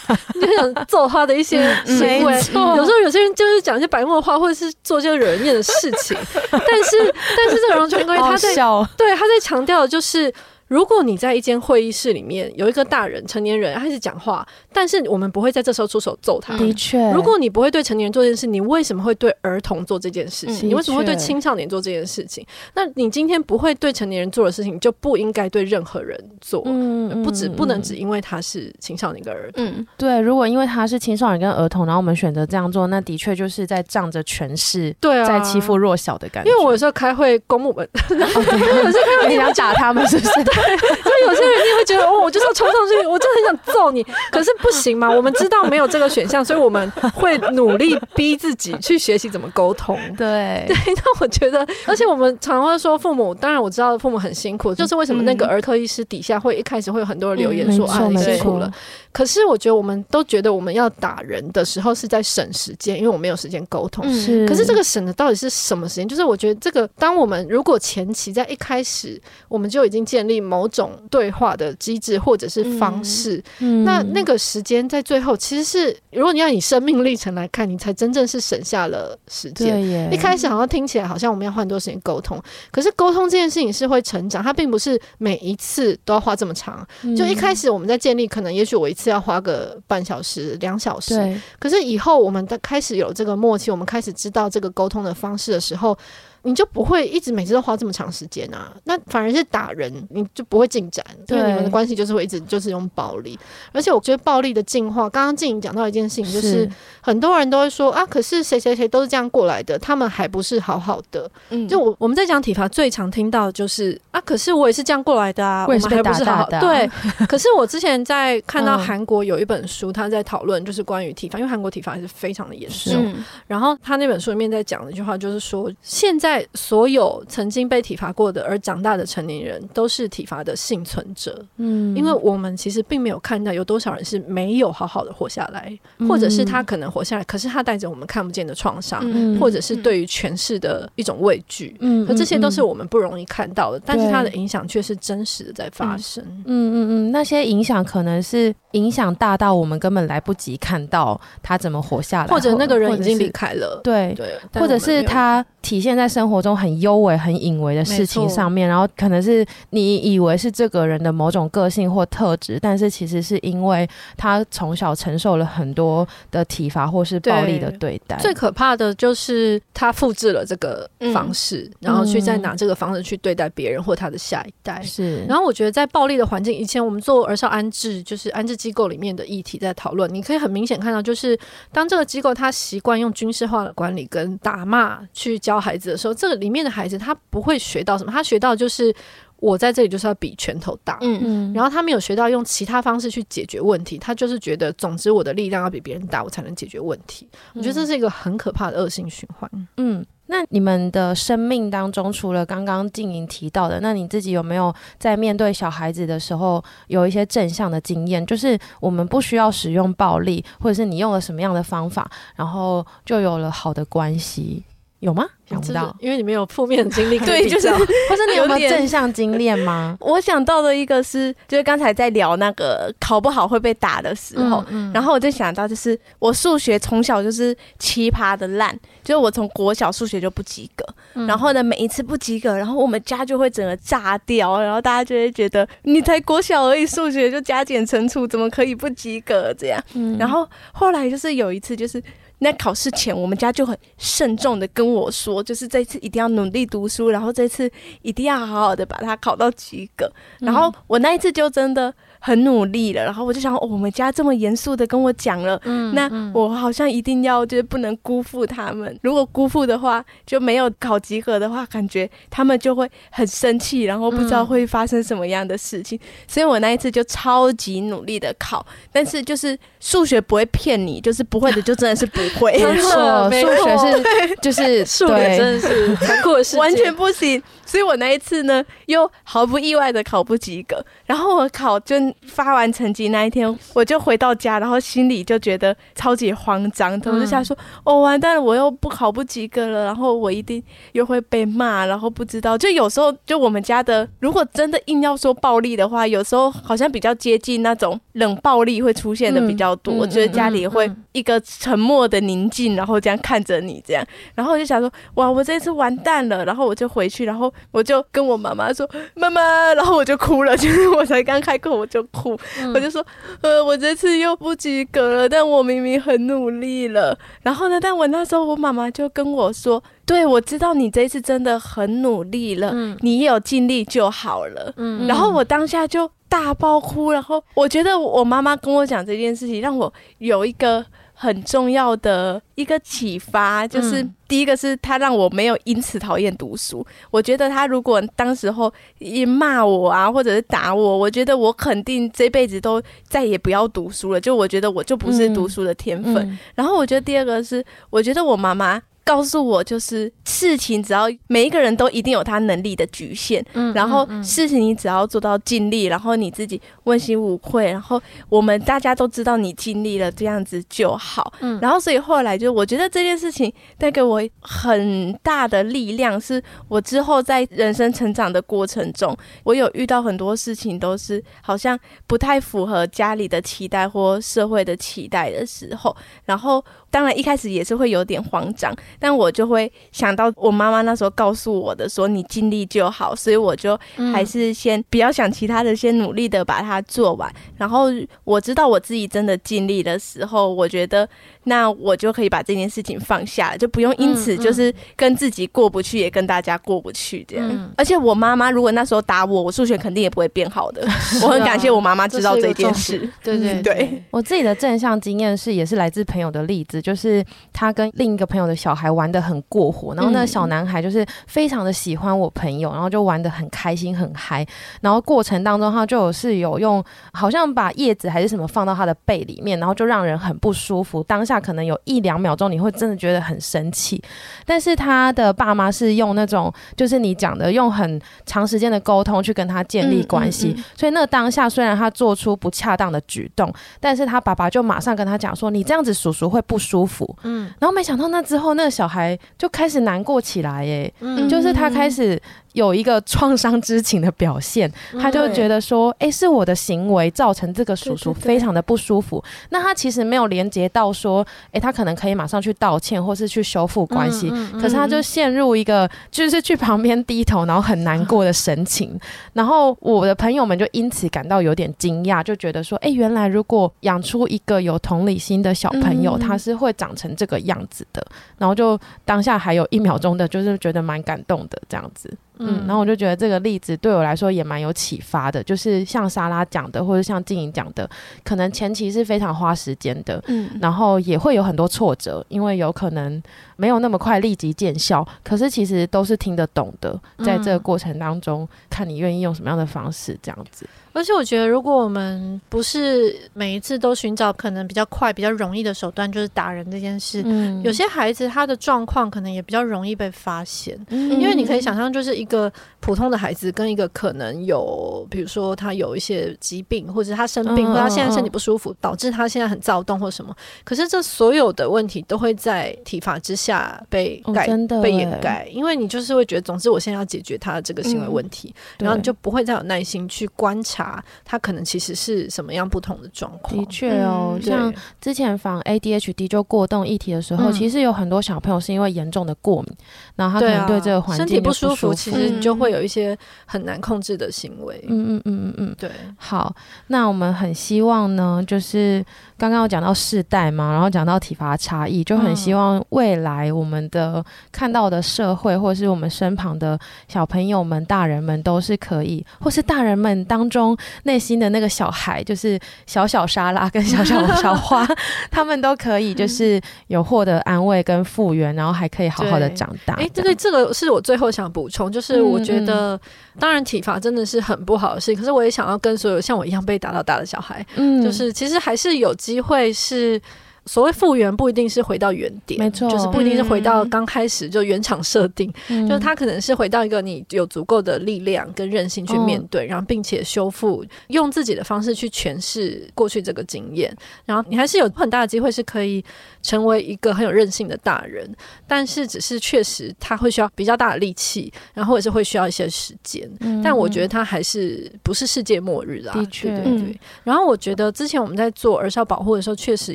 你就想揍他的一些行为，有时候有些人就是讲一些白目的话，或者是做一些惹人厌的事情。但是，但是这个儿童权利公约他在对他在强调的就是。如果你在一间会议室里面有一个大人成年人开始讲话，但是我们不会在这时候出手揍他。的确，如果你不会对成年人做这件事，你为什么会对儿童做这件事情？你为什么会对青少年做这件事情？那你今天不会对成年人做的事情，你就不应该对任何人做。嗯，不止不能只因为他是青少年跟儿童。嗯，对。如果因为他是青少年跟儿童，然后我们选择这样做，那的确就是在仗着权势，对啊，在欺负弱小的感觉。因为我有时候开会，公务们，有时候开会你想打他们，是不是？所以有些人你会觉得哦，我就是要冲上去，我真的很想揍你，可是不行嘛。我们知道没有这个选项，所以我们会努力逼自己去学习怎么沟通。对对，那我觉得，而且我们常会说父母，当然我知道父母很辛苦，就是为什么那个儿科医师底下会一开始会有很多人留言说、嗯、啊，你辛苦了。可是我觉得我们都觉得我们要打人的时候是在省时间，因为我们没有时间沟通。是，可是这个省的到底是什么时间？就是我觉得这个，当我们如果前期在一开始我们就已经建立某种对话的机制或者是方式，嗯、那那个时间在最后其实是，如果你要以生命历程来看，你才真正是省下了时间。一开始好像听起来好像我们要花很多时间沟通，可是沟通这件事情是会成长，它并不是每一次都要花这么长。就一开始我们在建立，可能也许我一次要花个半小时、两小时，可是以后我们的开始有这个默契，我们开始知道这个沟通的方式的时候。你就不会一直每次都花这么长时间啊？那反而是打人，你就不会进展，因为你们的关系就是会一直就是用暴力。而且我觉得暴力的进化，刚刚静莹讲到一件事情，就是很多人都会说啊，可是谁谁谁都是这样过来的，他们还不是好好的。嗯，就我我们在讲体罚最常听到的就是啊，可是我也是这样过来的啊，我们还不是好好的。对，可是我之前在看到韩国有一本书，他在讨论就是关于体罚，因为韩国体罚还是非常的严重。然后他那本书里面在讲的一句话就是说，现在。所有曾经被体罚过的而长大的成年人，都是体罚的幸存者。嗯，因为我们其实并没有看到有多少人是没有好好的活下来，或者是他可能活下来，可是他带着我们看不见的创伤，或者是对于权势的一种畏惧。嗯，可这些都是我们不容易看到的，但是它的影响却是真实的在发生。嗯嗯嗯，那些影响可能是影响大到我们根本来不及看到他怎么活下来，或者那个人已经离开了。对对，或者是他体现在生活中很幽微、很隐微的事情上面，然后可能是你以为是这个人的某种个性或特质，但是其实是因为他从小承受了很多的体罚或是暴力的对待。最可怕的就是他复制了这个方式，嗯、然后去再拿这个方式去对待别人或他的下一代。是，然后我觉得在暴力的环境，以前我们做儿少安置，就是安置机构里面的议题在讨论，你可以很明显看到，就是当这个机构他习惯用军事化的管理跟打骂去教孩子的时候。时候，这个里面的孩子他不会学到什么，他学到就是。我在这里就是要比拳头大，嗯嗯，然后他没有学到用其他方式去解决问题，他就是觉得，总之我的力量要比别人大，我才能解决问题。我觉得这是一个很可怕的恶性循环。嗯，那你们的生命当中，除了刚刚静莹提到的，那你自己有没有在面对小孩子的时候，有一些正向的经验？就是我们不需要使用暴力，或者是你用了什么样的方法，然后就有了好的关系。有吗？想不到，因为你没有负面的经历。对，就是，或是你有没有 正向经验吗？我想到的一个是，就是刚才在聊那个考不好会被打的时候，嗯嗯、然后我就想到，就是我数学从小就是奇葩的烂，就是我从国小数学就不及格，嗯、然后呢，每一次不及格，然后我们家就会整个炸掉，然后大家就会觉得你才国小而已，数学就加减乘除，怎么可以不及格这样？嗯、然后后来就是有一次就是。那考试前，我们家就很慎重的跟我说，就是这次一定要努力读书，然后这次一定要好好的把它考到及格。然后我那一次就真的。很努力了，然后我就想，哦，我们家这么严肃的跟我讲了，嗯，那我好像一定要就是不能辜负他们。如果辜负的话，就没有考及格的话，感觉他们就会很生气，然后不知道会发生什么样的事情。嗯、所以我那一次就超级努力的考，但是就是数学不会骗你，就是不会的就真的是不会。没错，数学是就是数学真的是残酷的事情，完全不行。所以我那一次呢，又毫不意外的考不及格。然后我考就发完成绩那一天，我就回到家，然后心里就觉得超级慌张。我就想说，哦，完蛋了，我又不考不及格了，然后我一定又会被骂，然后不知道。就有时候，就我们家的，如果真的硬要说暴力的话，有时候好像比较接近那种冷暴力会出现的比较多。嗯、就是家里会一个沉默的宁静，然后这样看着你这样。然后我就想说，哇，我这次完蛋了。然后我就回去，然后。我就跟我妈妈说：“妈妈。”然后我就哭了，就是我才刚开口我就哭，嗯、我就说：“呃，我这次又不及格了，但我明明很努力了。”然后呢，但我那时候我妈妈就跟我说：“对，我知道你这一次真的很努力了，嗯、你有尽力就好了。”嗯，然后我当下就大爆哭，然后我觉得我妈妈跟我讲这件事情，让我有一个。很重要的一个启发，就是第一个是她让我没有因此讨厌读书。我觉得她如果当时候一骂我啊，或者是打我，我觉得我肯定这辈子都再也不要读书了。就我觉得我就不是读书的天分。然后我觉得第二个是，我觉得我妈妈。告诉我，就是事情只要每一个人都一定有他能力的局限，嗯，然后事情你只要做到尽力，然后你自己问心无愧，然后我们大家都知道你尽力了，这样子就好，嗯，然后所以后来就我觉得这件事情带给我很大的力量，是我之后在人生成长的过程中，我有遇到很多事情都是好像不太符合家里的期待或社会的期待的时候，然后。当然，一开始也是会有点慌张，但我就会想到我妈妈那时候告诉我的，说你尽力就好，所以我就还是先不要想其他的，先努力的把它做完。然后我知道我自己真的尽力的时候，我觉得。那我就可以把这件事情放下了，就不用因此就是跟自己过不去，也跟大家过不去这样。嗯、而且我妈妈如果那时候打我，我数学肯定也不会变好的。我很感谢我妈妈知道这件事。对对对，我自己的正向经验是，也是来自朋友的例子，就是他跟另一个朋友的小孩玩得很过火，然后那个小男孩就是非常的喜欢我朋友，然后就玩得很开心很嗨，然后过程当中他就有是有用好像把叶子还是什么放到他的背里面，然后就让人很不舒服。当下。可能有一两秒钟，你会真的觉得很生气，但是他的爸妈是用那种，就是你讲的，用很长时间的沟通去跟他建立关系。嗯嗯嗯、所以那当下虽然他做出不恰当的举动，但是他爸爸就马上跟他讲说：“你这样子，叔叔会不舒服。”嗯，然后没想到那之后，那个小孩就开始难过起来，哎，嗯，就是他开始。有一个创伤之情的表现，他就觉得说，哎、欸，是我的行为造成这个叔叔非常的不舒服。那他其实没有连接到说，哎、欸，他可能可以马上去道歉，或是去修复关系。嗯嗯嗯、可是他就陷入一个，就是去旁边低头，然后很难过的神情。然后我的朋友们就因此感到有点惊讶，就觉得说，哎、欸，原来如果养出一个有同理心的小朋友，嗯、他是会长成这个样子的。然后就当下还有一秒钟的，就是觉得蛮感动的这样子。嗯，然后我就觉得这个例子对我来说也蛮有启发的，就是像莎拉讲的，或者像静怡讲的，可能前期是非常花时间的，嗯，然后也会有很多挫折，因为有可能没有那么快立即见效，可是其实都是听得懂的，在这个过程当中，看你愿意用什么样的方式，这样子。而且我觉得，如果我们不是每一次都寻找可能比较快、比较容易的手段，就是打人这件事，嗯，有些孩子他的状况可能也比较容易被发现，嗯，因为你可以想象，就是一个普通的孩子跟一个可能有，比如说他有一些疾病，或者他生病，或者他现在身体不舒服，导致他现在很躁动或什么。可是这所有的问题都会在体罚之下被盖、哦、被掩盖，因为你就是会觉得，总之我现在要解决他的这个行为问题，嗯，然后你就不会再有耐心去观察。他可能其实是什么样不同的状况？的确哦、嗯，像之前防 ADHD 就过动议题的时候、嗯，其实有很多小朋友是因为严重的过敏，然后他可能对这个环境、啊、身体不舒服，其实你就会有一些很难控制的行为。嗯嗯嗯嗯嗯，对。好，那我们很希望呢，就是刚刚有讲到世代嘛，然后讲到体罚差异，就很希望未来我们的看到的社会，或是我们身旁的小朋友们、大人们，都是可以，或是大人们当中。内心的那个小孩，就是小小沙拉跟小小 小花，他们都可以就是有获得安慰跟复原，然后还可以好好的长大。哎，这个，这个是我最后想补充，就是我觉得，当然体罚真的是很不好的事，可是我也想要跟所有像我一样被打到大的小孩，嗯，就是其实还是有机会是。所谓复原不一定是回到原点，没错，就是不一定是回到刚开始就原厂设定，嗯，就是它可能是回到一个你有足够的力量跟韧性去面对，嗯，然后并且修复，用自己的方式去诠释过去这个经验，然后你还是有很大的机会是可以成为一个很有韧性的大人，但是只是确实他会需要比较大的力气，然后或者是会需要一些时间，嗯，但我觉得他还是不是世界末日啊，的确，对对对，嗯。然后我觉得之前我们在做儿少保护的时候，确实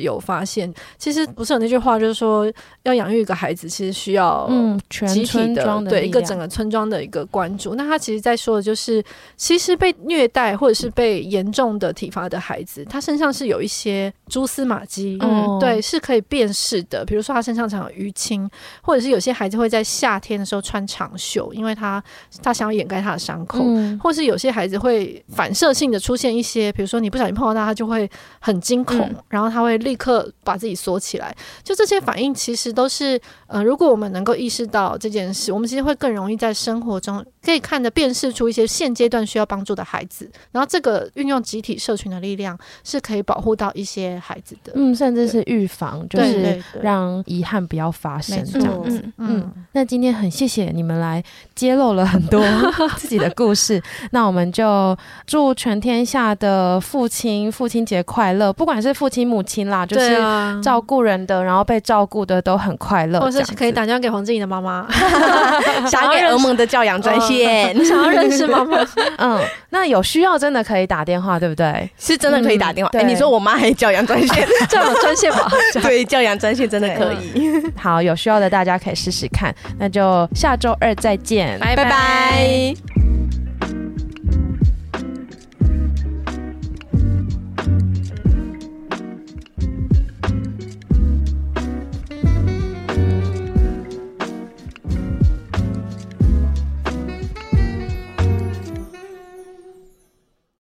有发现。其实不是有那句话，就是说要养育一个孩子，其实需要嗯全村庄的对一个整个村庄的一个关注。那他其实在说的就是，其实被虐待或者是被严重的体罚的孩子，他身上是有一些蛛丝马迹，嗯，对，是可以辨识的。比如说他身上常有淤青，或者是有些孩子会在夏天的时候穿长袖，因为他他想要掩盖他的伤口，嗯，或是有些孩子会反射性的出现一些，比如说你不小心碰到他，他就会很惊恐，嗯，然后他会立刻把把自己锁起来，就这些反应其实都是，呃，如果我们能够意识到这件事，我们其实会更容易在生活中可以看得辨识出一些现阶段需要帮助的孩子，然后这个运用集体社群的力量是可以保护到一些孩子的，嗯，甚至是预防，就是让遗憾不要发生这样子，嗯，嗯，那今天很谢谢你们来揭露了很多 自己的故事，那我们就祝全天下的父亲父亲节快乐，不管是父亲母亲。啦，就是照顾人的，然后被照顾的都很快乐，或是可以打电话给黄静怡的妈妈，想要给儿梦的教养专线，想要认识妈妈。嗯，那有需要真的可以打电话，对不对？是真的可以打电话。哎、你说我妈还有教养专线，教养专线吧？对，教养专线真的可以。好，有需要的大家可以试试看。那就下周二再见，拜拜。Bye bye